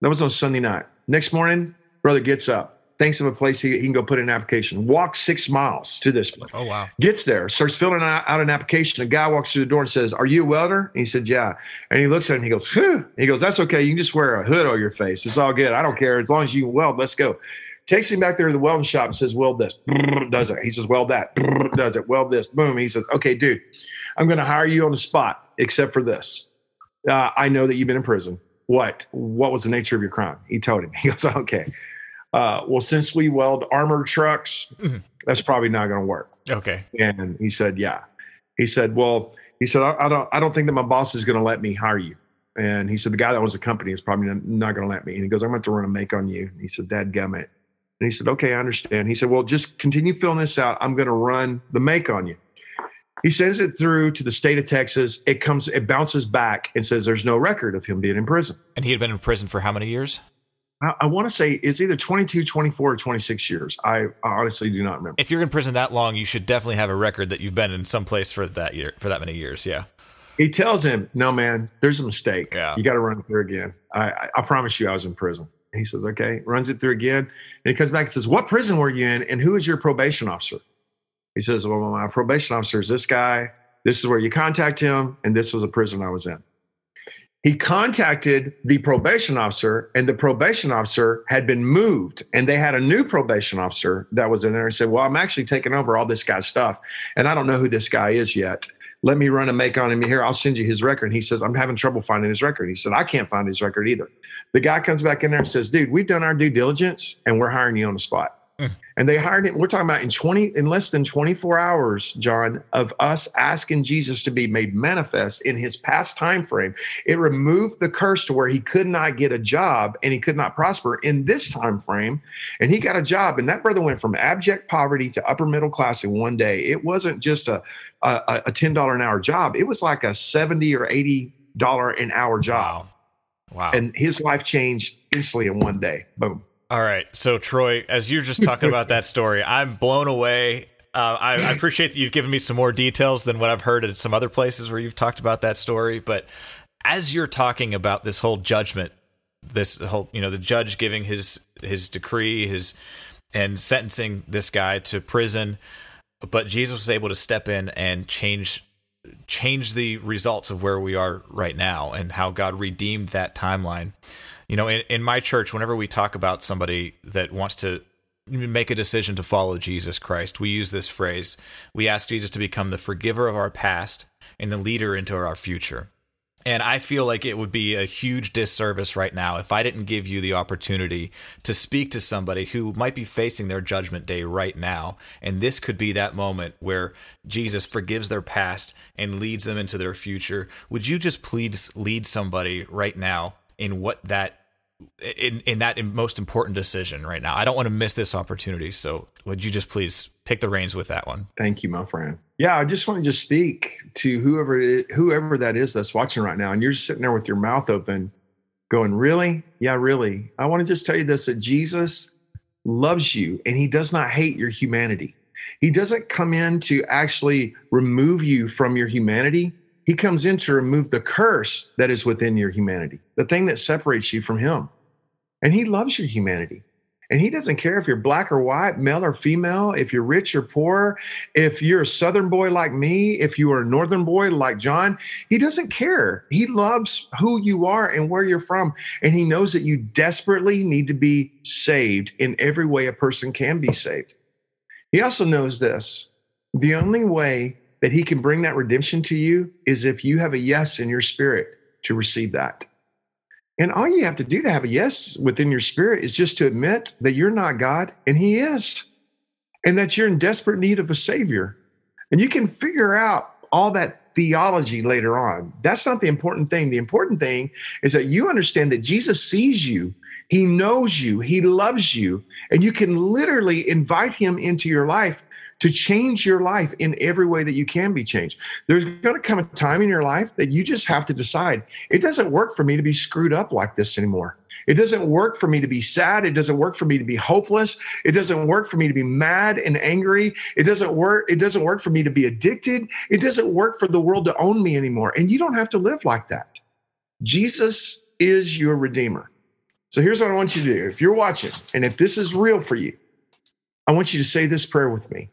That was on Sunday night. Next morning, brother gets up thinks of a place he, he, can go put in an application. Walks six miles to this place. Oh wow! Gets there, starts filling out, an application. A guy walks through the door and says, "Are you a welder?" And he said, "Yeah." And he looks at him. And he goes, Phew. He goes, "That's okay. You can just wear a hood over your face. It's all good. I don't care as long as you weld. Let's go." Takes him back there to the welding shop and says, "Weld this." Does it? He says, "Weld that." Does it? Weld this. Boom. He says, "Okay, dude, I'm going to hire you on the spot, except for this. Uh, I know that you've been in prison. What? What was the nature of your crime?" He told him. He goes, "Okay." uh, well, since we weld armored trucks, mm-hmm. that's probably not going to work. Okay. And he said, yeah. He said, well, he said, I, I don't, I don't think that my boss is going to let me hire you. And he said, the guy that owns the company is probably not, going to let me. And he goes, I'm going to run a make on you. And he said, Dad gummit. And he said, okay, I understand. He said, well, just continue filling this out. I'm going to run the make on you. He sends it through to the state of Texas. It comes, it bounces back and says there's no record of him being in prison. And he had been in prison for how many years? I, I want to say it's either 22, 24, or 26 years. I, I, honestly do not remember. If you're in prison that long, you should definitely have a record that you've been in some place for that year, for that many years. Yeah. He tells him, no, man, there's a mistake. Yeah. You got to run it through again. I, I, I promise you I was in prison. he says, okay, runs it through again. And he comes back and says, what prison were you in? And who is your probation officer? He says, well, my probation officer is this guy. This is where you contact him. And this was a prison I was in he contacted the probation officer and the probation officer had been moved and they had a new probation officer that was in there and said well i'm actually taking over all this guy's stuff and i don't know who this guy is yet let me run a make on him here i'll send you his record and he says i'm having trouble finding his record he said i can't find his record either the guy comes back in there and says dude we've done our due diligence and we're hiring you on the spot. Mm. And they hired him. We're talking about in 20, in less than 24 hours, John, of us asking Jesus to be made manifest in his past time frame. It removed the curse to where he could not get a job and he could not prosper in this time frame. And he got a job. And that brother went from abject poverty to upper middle class in one day. It wasn't just a, a, a $10 an hour job. It was like a 70 or 80 dollar an hour job. Wow. wow. And his life changed instantly in one day. Boom. All right. So, Troy, as you're just talking about that story, I'm blown away. Uh, I, I, appreciate that you've given me some more details than what I've heard at some other places where you've talked about that story. But as you're talking about this whole judgment, this whole, you know, the judge giving his his decree, his and sentencing this guy to prison, but Jesus was able to step in and change change the results of where we are right now and how God redeemed that timeline. You know, in, in my church, whenever we talk about somebody that wants to make a decision to follow Jesus Christ, we use this phrase. We ask Jesus to become the forgiver of our past and the leader into our future. And I feel like it would be a huge disservice right now if I didn't give you the opportunity to speak to somebody who might be facing their judgment day right now. And this could be that moment where Jesus forgives their past and leads them into their future. Would you just please lead somebody right now in what that in in that most important decision right now. I don't want to miss this opportunity. So would you just please take the reins with that one? Thank you, my friend. Yeah, I just want to just speak to whoever whoever that is that's watching right now, and you're sitting there with your mouth open, going, "Really? Yeah, really." I want to just tell you this: that Jesus loves you, and He does not hate your humanity. He doesn't come in to actually remove you from your humanity. He comes in to remove the curse that is within your humanity, the thing that separates you from Him. And He loves your humanity. And He doesn't care if you're black or white, male or female, if you're rich or poor, if you're a Southern boy like me, if you are a Northern boy like John. He doesn't care. He loves who you are and where you're from. And He knows that you desperately need to be saved in every way a person can be saved. He also knows this the only way that he can bring that redemption to you is if you have a yes in your spirit to receive that. And all you have to do to have a yes within your spirit is just to admit that you're not God and he is, and that you're in desperate need of a savior. And you can figure out all that theology later on. That's not the important thing. The important thing is that you understand that Jesus sees you, he knows you, he loves you, and you can literally invite him into your life to change your life in every way that you can be changed. There's going to come a time in your life that you just have to decide it doesn't work for me to be screwed up like this anymore. It doesn't work for me to be sad. It doesn't work for me to be hopeless. It doesn't work for me to be mad and angry. It doesn't work. It doesn't work for me to be addicted. It doesn't work for the world to own me anymore. And you don't have to live like that. Jesus is your redeemer. So here's what I want you to do. If you're watching and if this is real for you, I want you to say this prayer with me.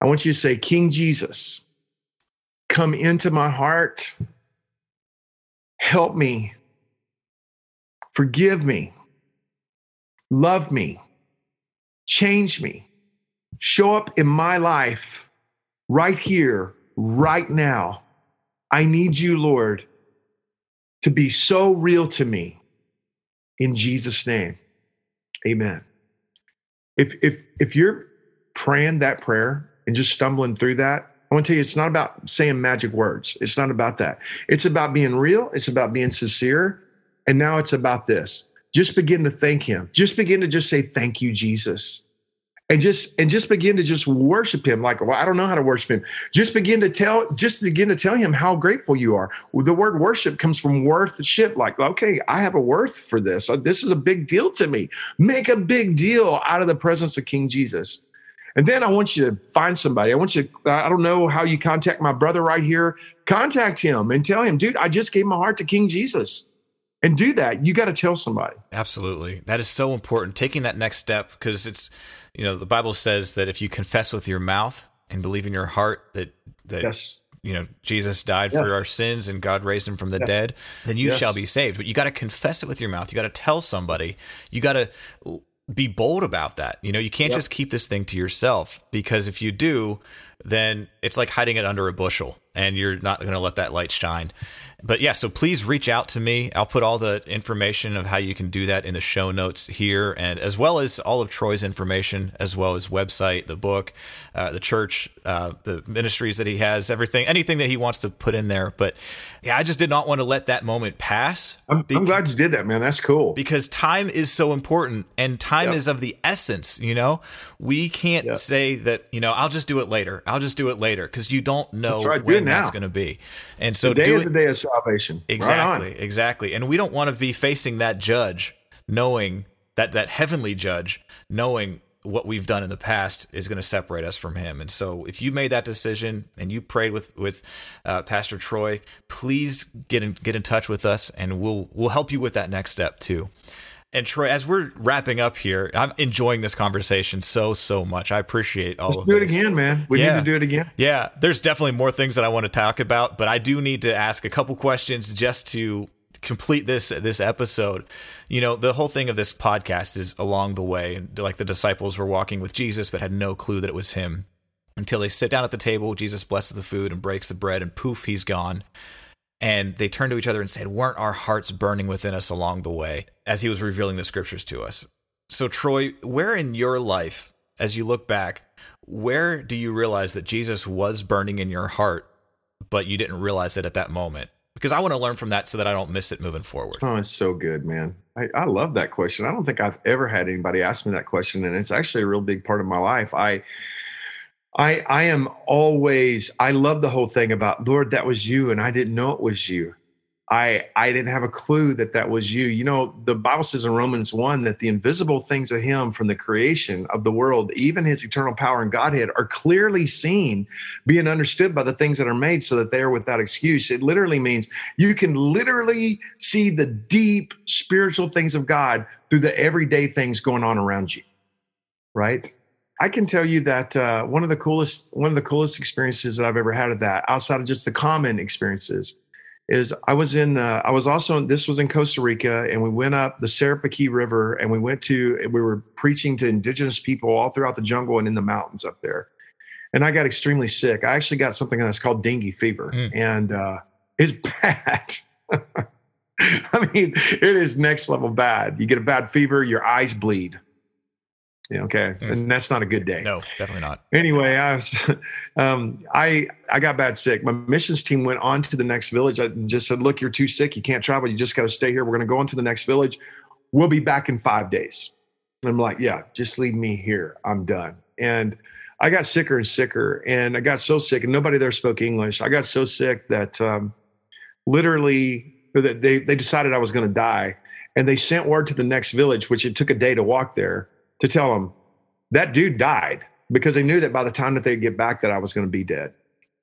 I want you to say, King Jesus, come into my heart. Help me. Forgive me. Love me. Change me. Show up in my life right here, right now. I need you, Lord, to be so real to me. In Jesus' name, amen. If, if, if you're praying that prayer and just stumbling through that, I want to tell you, it's not about saying magic words. It's not about that. It's about being real. It's about being sincere. And now it's about this. Just begin to thank him. Just begin to just say, thank you, Jesus. And just and just begin to just worship him like well I don't know how to worship him. Just begin to tell just begin to tell him how grateful you are. The word worship comes from worthship like okay, I have a worth for this. Uh, this is a big deal to me. Make a big deal out of the presence of King Jesus. And then I want you to find somebody. I want you to, I don't know how you contact my brother right here. Contact him and tell him, dude, I just gave my heart to King Jesus. And do that. You got to tell somebody. Absolutely. That is so important. Taking that next step because it's, you know, the Bible says that if you confess with your mouth and believe in your heart that, that, yes. you know, Jesus died yes. for our sins and God raised him from the yes. dead, then you shall be saved. But you got to confess it with your mouth. You got to tell somebody. You got to be bold about that. You know, you can't yep. just keep this thing to yourself because if you do, then it's like hiding it under a bushel and you're not going to let that light shine but yeah, so please reach out to me. I'll put all the information of how you can do that in the show notes here, and as well as all of Troy's information, as well as website, the book, uh, the church, uh, the ministries that he has, everything, anything that he wants to put in there. But yeah, I just did not want to let that moment pass. I'm, I'm glad you did that, man. That's cool. Because time is so important, and time is of the essence. You know, we can't say that. You know, I'll just do it later. I'll just do it later because you don't know right. when that's going to be. And so, today is it, the day of salvation. Exactly, right exactly. And we don't want to be facing that judge knowing that that heavenly judge, knowing what we've done in the past is going to separate us from him. And so if you made that decision and you prayed with with uh, Pastor Troy, please get in get in touch with us and we'll we'll help you with that next step too. And Troy, as we're wrapping up here, I'm enjoying this conversation so so much. I appreciate all Let's of do this. it again, man. We Yeah. need to do it again. Yeah, there's definitely more things that I want to talk about, but I do need to ask a couple questions just to complete this this episode. You know, the whole thing of this podcast is along the way, and like the disciples were walking with Jesus but had no clue that it was him until they sit down at the table. Jesus blesses the food and breaks the bread, and poof, he's gone. And they turned to each other and said, "Weren't our hearts burning within us along the way?" As he was revealing the scriptures to us. So, Troy, where in your life, as you look back, where do you realize that Jesus was burning in your heart, but you didn't realize it at that moment? Because I want to learn from that so that I don't miss it moving forward. Oh, it's so good, man. I, I love that question. I don't think I've ever had anybody ask me that question, and it's actually a real big part of my life. I, I, I am always. I love the whole thing about Lord. That was you, and I didn't know it was you. I, I didn't have a clue that that was you. You know, the Bible says in Romans 1 that the invisible things of him from the creation of the world, even his eternal power and Godhead, are clearly seen, being understood by the things that are made so that they are without excuse. It literally means you can literally see the deep spiritual things of God through the everyday things going on around you. Right? I can tell you that uh, one of the coolest one of the coolest experiences that I've ever had of that, outside of just the common experiences, is I was in uh, I was also this was in Costa Rica and we went up the Sarapiquí River and we went to we were preaching to indigenous people all throughout the jungle and in the mountains up there. And I got extremely sick. I actually got something that's called dengue fever Mm. and uh, it's bad. I mean, it is next level bad. You get a bad fever, your eyes bleed. Yeah, okay. Mm. And that's not a good day. No, definitely not. anyway i was um i i got bad sick. My missions team went on to the next village. I just said look you're too sick. You can't travel. You just got to stay here. We're going to go on to the next village. We'll be back in five days. I'm like yeah just leave me here. I'm done. And i got sicker and sicker and i got so sick and nobody there spoke english. I got so sick that um literally that they, they decided i was going to die and they sent word to the next village which it took a day to walk there to tell them that dude died because they knew that by the time that they'd get back that I was going to be dead.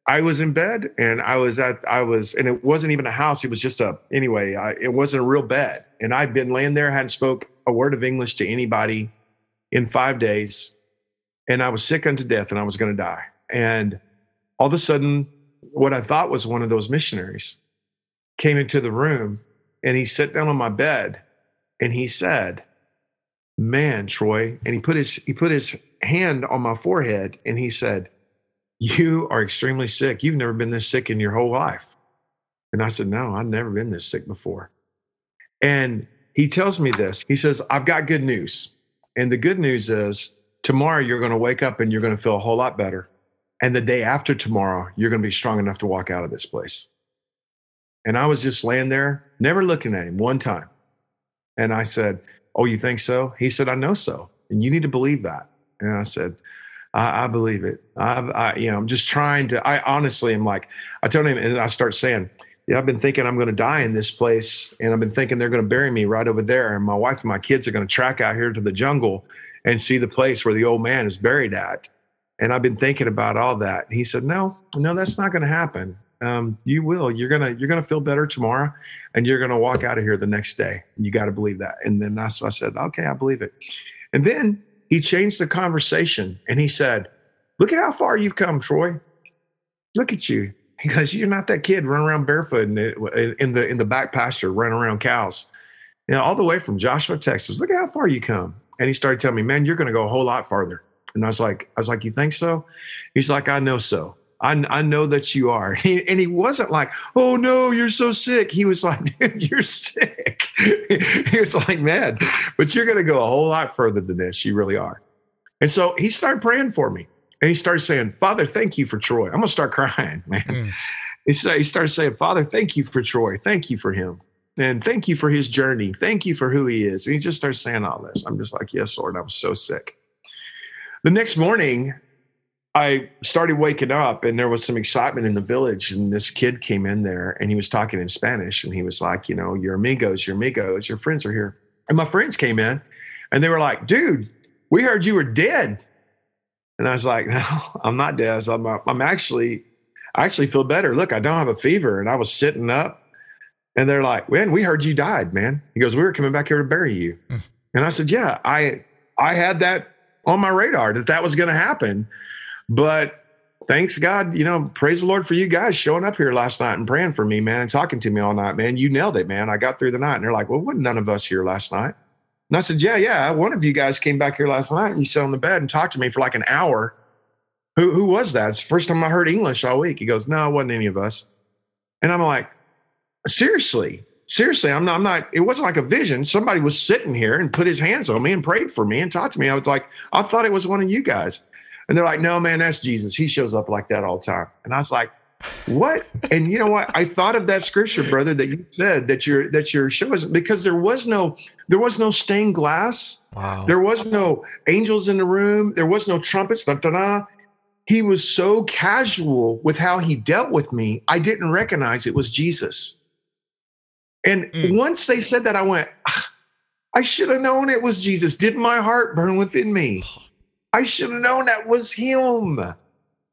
I was in bed and I was at I was and it wasn't even a house it was just a anyway I, it wasn't a real bed and I'd been laying there hadn't spoke a word of English to anybody in 5 days and I was sick unto death and I was going to die and all of a sudden what I thought was one of those missionaries came into the room and he sat down on my bed and he said man troy and he put his he put his hand on my forehead and he said you are extremely sick. You've never been this sick in your whole life. And i said no i've never been this sick before. And he tells me this. He says i've got good news. And the good news is tomorrow you're going to wake up and you're going to feel a whole lot better. And the day after tomorrow you're going to be strong enough to walk out of this place. And i was just laying there never looking at him one time. And i said Oh, you think so? He said, I know so. And you need to believe that. And I said, I, I believe it. I, I, you know, I'm just trying to, I honestly am like, I told him, and I start saying, yeah, I've been thinking I'm going to die in this place. And I've been thinking they're going to bury me right over there. And my wife and my kids are going to track out here to the jungle and see the place where the old man is buried at. And I've been thinking about all that. And he said, no, no, that's not going to happen. Um, you will, you're to, you're to feel better tomorrow and you're to walk out of here the next day. And you got to believe that. And then that's what I said, okay, I believe it. And then he changed the conversation and he said, look at how far you've come, Troy. Look at you. He goes, you're not that kid running around barefoot in the, in the, in the back pasture, running around cows. You know, all the way from Joshua, Texas. Look at how far you come. And he started telling me, man, you're to go a whole lot farther. And I was like, I was like, you think so? He's like, I know so. I, I know that you are. He, and he wasn't like, oh no, you're so sick. He was like, dude, you're sick. he was like, man, but you're going to go a whole lot further than this. You really are. And so he started praying for me. And he started saying, Father, thank you for Troy. I'm going to start crying, man. Mm. He, said, he started saying, Father, thank you for Troy. Thank you for him. And thank you for his journey. Thank you for who he is. And he just starts saying all this. I'm just like, yes, Lord. I was so sick. The next morning, I started waking up and there was some excitement in the village. And this kid came in there and he was talking in Spanish. And he was like, you know, your amigos, your amigos, your friends are here. And my friends came in. And they were like, dude, we heard you were dead. And I was like, no, I'm not dead. I'm, I'm actually, I actually feel better. Look, I don't have a fever. And I was sitting up and they're like, man, we heard you died, man. He goes, we were coming back here to bury you. Mm. And I said, yeah, I, I had that on my radar that that was going to happen. But thanks God, you know, praise the Lord for you guys showing up here last night and praying for me, man, and talking to me all night, man. You nailed it, man. I got through the night. And they're like, well, wasn't none of us here last night? And I said, yeah, yeah. One of you guys came back here last night and you sat on the bed and talked to me for like an hour. Who, who was that? It's the first time I heard English all week. He goes, no, it wasn't any of us. And I'm like, seriously, seriously, I'm not, I'm not, it wasn't like a vision. Somebody was sitting here and put his hands on me and prayed for me and talked to me. I was like, I thought it was one of you guys. And they're like, no, man, that's Jesus. He shows up like that all the time. And I was like, what? and you know what? I thought of that scripture, brother, that you said that your that your show is because there was no there was no stained glass. Wow. There was no angels in the room. There was no trumpets. Da, da, da. He was so casual with how he dealt with me. I didn't recognize it was Jesus. And mm. once they said that, I went, ah, I should have known it was Jesus. Didn't my heart burn within me? I should have known that was him.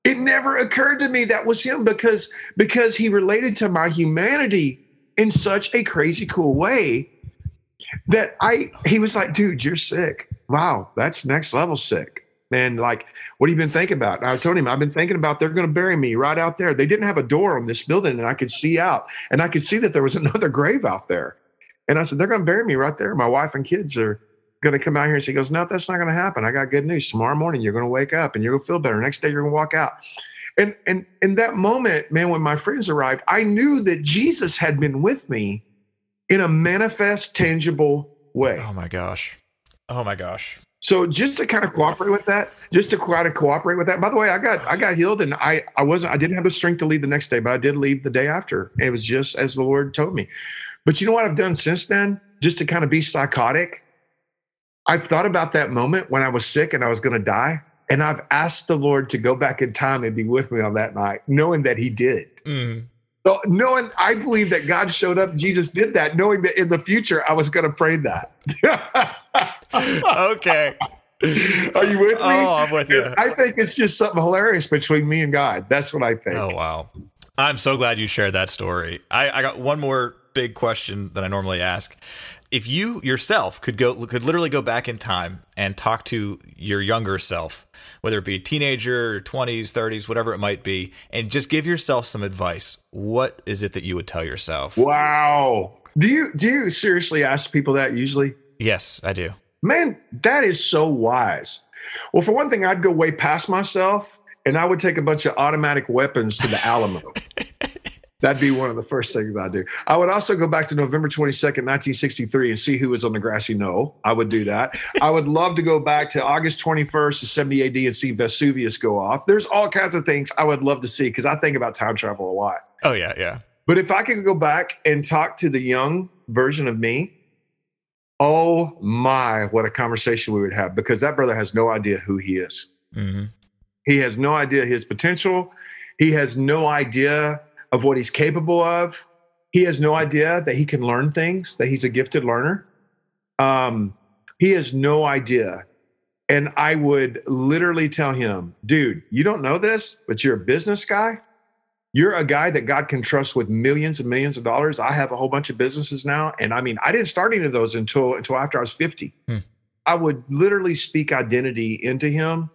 It never occurred to me that was him because because he related to my humanity in such a crazy cool way that I he was like, dude, you're sick. Wow, that's next level sick. Man, like, what have you been thinking about? And I told him, I've been thinking about they're going to bury me right out there. They didn't have a door on this building, and I could see out, and I could see that there was another grave out there. And I said, they're going to bury me right there. My wife and kids are going to come out here and say, he goes, no, that's not going to happen. I got good news. Tomorrow morning, you're going to wake up and you're going to feel better. Next day, you're going to walk out. And, and in that moment, man, when my friends arrived, I knew that Jesus had been with me in a manifest, tangible way. Oh my gosh. Oh my gosh. So just to kind of cooperate with that, just to try to cooperate with that. By the way, I got I got healed and I I wasn't I didn't have the strength to leave the next day, but I did leave the day after. It was just as the Lord told me. But you know what I've done since then? Just to kind of be psychotic I've thought about that moment when I was sick and I was going to die. And I've asked the Lord to go back in time and be with me on that night, knowing that He did. Mm. So, knowing I believe that God showed up, Jesus did that, knowing that in the future I was going to pray that. okay. Are you with me? Oh, I'm with you. I think it's just something hilarious between me and God. That's what I think. Oh, wow. I'm so glad you shared that story. I, I got one more big question that I normally ask if you yourself could go could literally go back in time and talk to your younger self whether it be a teenager 20s 30s whatever it might be and just give yourself some advice what is it that you would tell yourself? Wow. Do you do you seriously ask people that usually? Yes i do. Man that is so wise. Well for one thing i'd go way past myself and i would take a bunch of automatic weapons to the alamo That'd be one of the first things I'd do. I would also go back to November 22nd, 1963 and see who was on the grassy knoll. I would do that. I would love to go back to August 21st of 70 AD and see Vesuvius go off. There's all kinds of things I would love to see because I think about time travel a lot. Oh, yeah, yeah. But if I could go back and talk to the young version of me, oh my, what a conversation we would have because that brother has no idea who he is. Mm-hmm. He has no idea his potential. He has no idea of what he's capable of. He has no idea that he can learn things, that he's a gifted learner. Um, he has no idea. And I would literally tell him, dude, you don't know this, but you're a business guy. You're a guy that God can trust with millions and millions of dollars. I have a whole bunch of businesses now. And I mean, I didn't start any of those until until after I was 50. Hmm. I would literally speak identity into him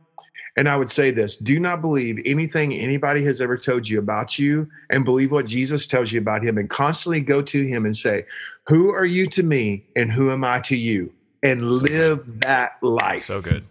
and I would say this do not believe anything anybody has ever told you about you and believe what Jesus tells you about him and constantly go to him and say, Who are you to me and who am I to you? And so live good. that life. So good.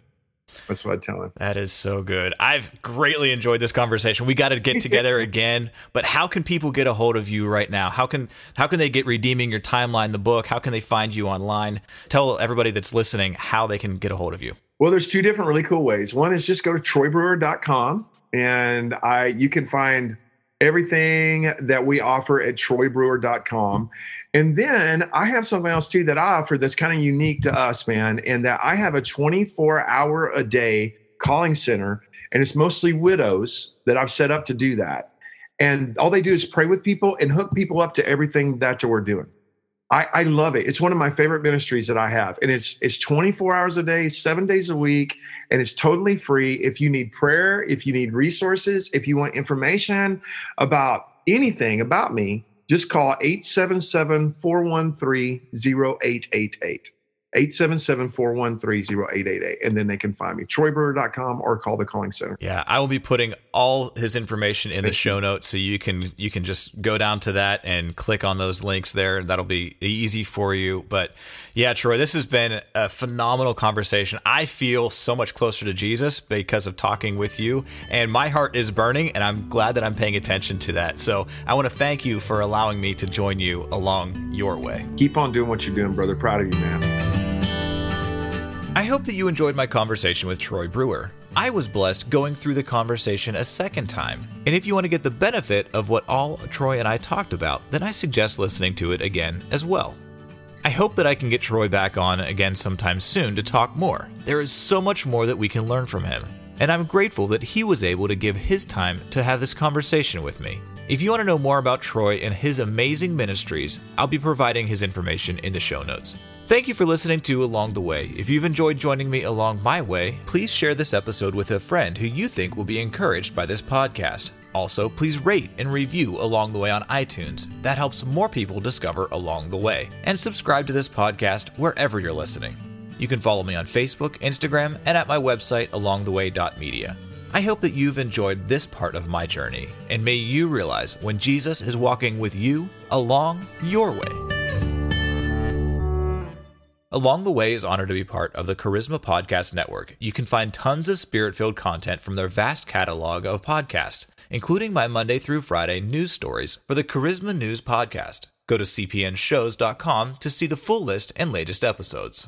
That's what I tell him. That is so good. I've greatly enjoyed this conversation. We got to get together again. But how can people get a hold of you right now? How can how can they get redeeming your timeline, the book? How can they find you online? Tell everybody that's listening how they can get a hold of you. Well, there's two different really cool ways. One is just go to troybrewer.com and I you can find everything that we offer at troybrewer.com. And then I have something else too that I offer that's kind of unique to us, man, and that I have a 24 hour a day calling center, and it's mostly widows that I've set up to do that. And all they do is pray with people and hook people up to everything that we're doing. I, I love it. It's one of my favorite ministries that I have, and it's it's 24 hours a day, seven days a week, and it's totally free. If you need prayer, if you need resources, if you want information about anything about me, just call 877 413 0888. 877-413-0888 and then they can find me troybrewer.com or call the calling center. Yeah i will be putting all his information in the show notes so you can you can just go down to that and click on those links there. And that'll be easy for you. But yeah troy this has been a phenomenal conversation. I feel so much closer to jesus because of talking with you and my heart is burning and i'm glad that i'm paying attention to that. So i want to thank you for allowing me to join you along your way. Keep on doing what you're doing brother. Proud of you man I hope that you enjoyed my conversation with Troy Brewer. I was blessed going through the conversation a second time. And if you want to get the benefit of what all Troy and I talked about, then I suggest listening to it again as well. I hope that I can get Troy back on again sometime soon to talk more. There is so much more that we can learn from him. And I'm grateful that he was able to give his time to have this conversation with me. If you want to know more about Troy and his amazing ministries, I'll be providing his information in the show notes. Thank you for listening to Along the Way. If you've enjoyed joining me along my way, please share this episode with a friend who you think will be encouraged by this podcast. Also, please rate and review Along the Way on iTunes. That helps more people discover Along the Way. And subscribe to this podcast wherever you're listening. You can follow me on Facebook, Instagram, and at my website, alongtheway.media. I hope that you've enjoyed this part of my journey, and may you realize when Jesus is walking with you along your way. Along the Way is honored to be part of the Charisma Podcast Network. You can find tons of spirit filled content from their vast catalog of podcasts, including my Monday through Friday news stories for the Charisma News Podcast. Go to cpnshows.com to see the full list and latest episodes.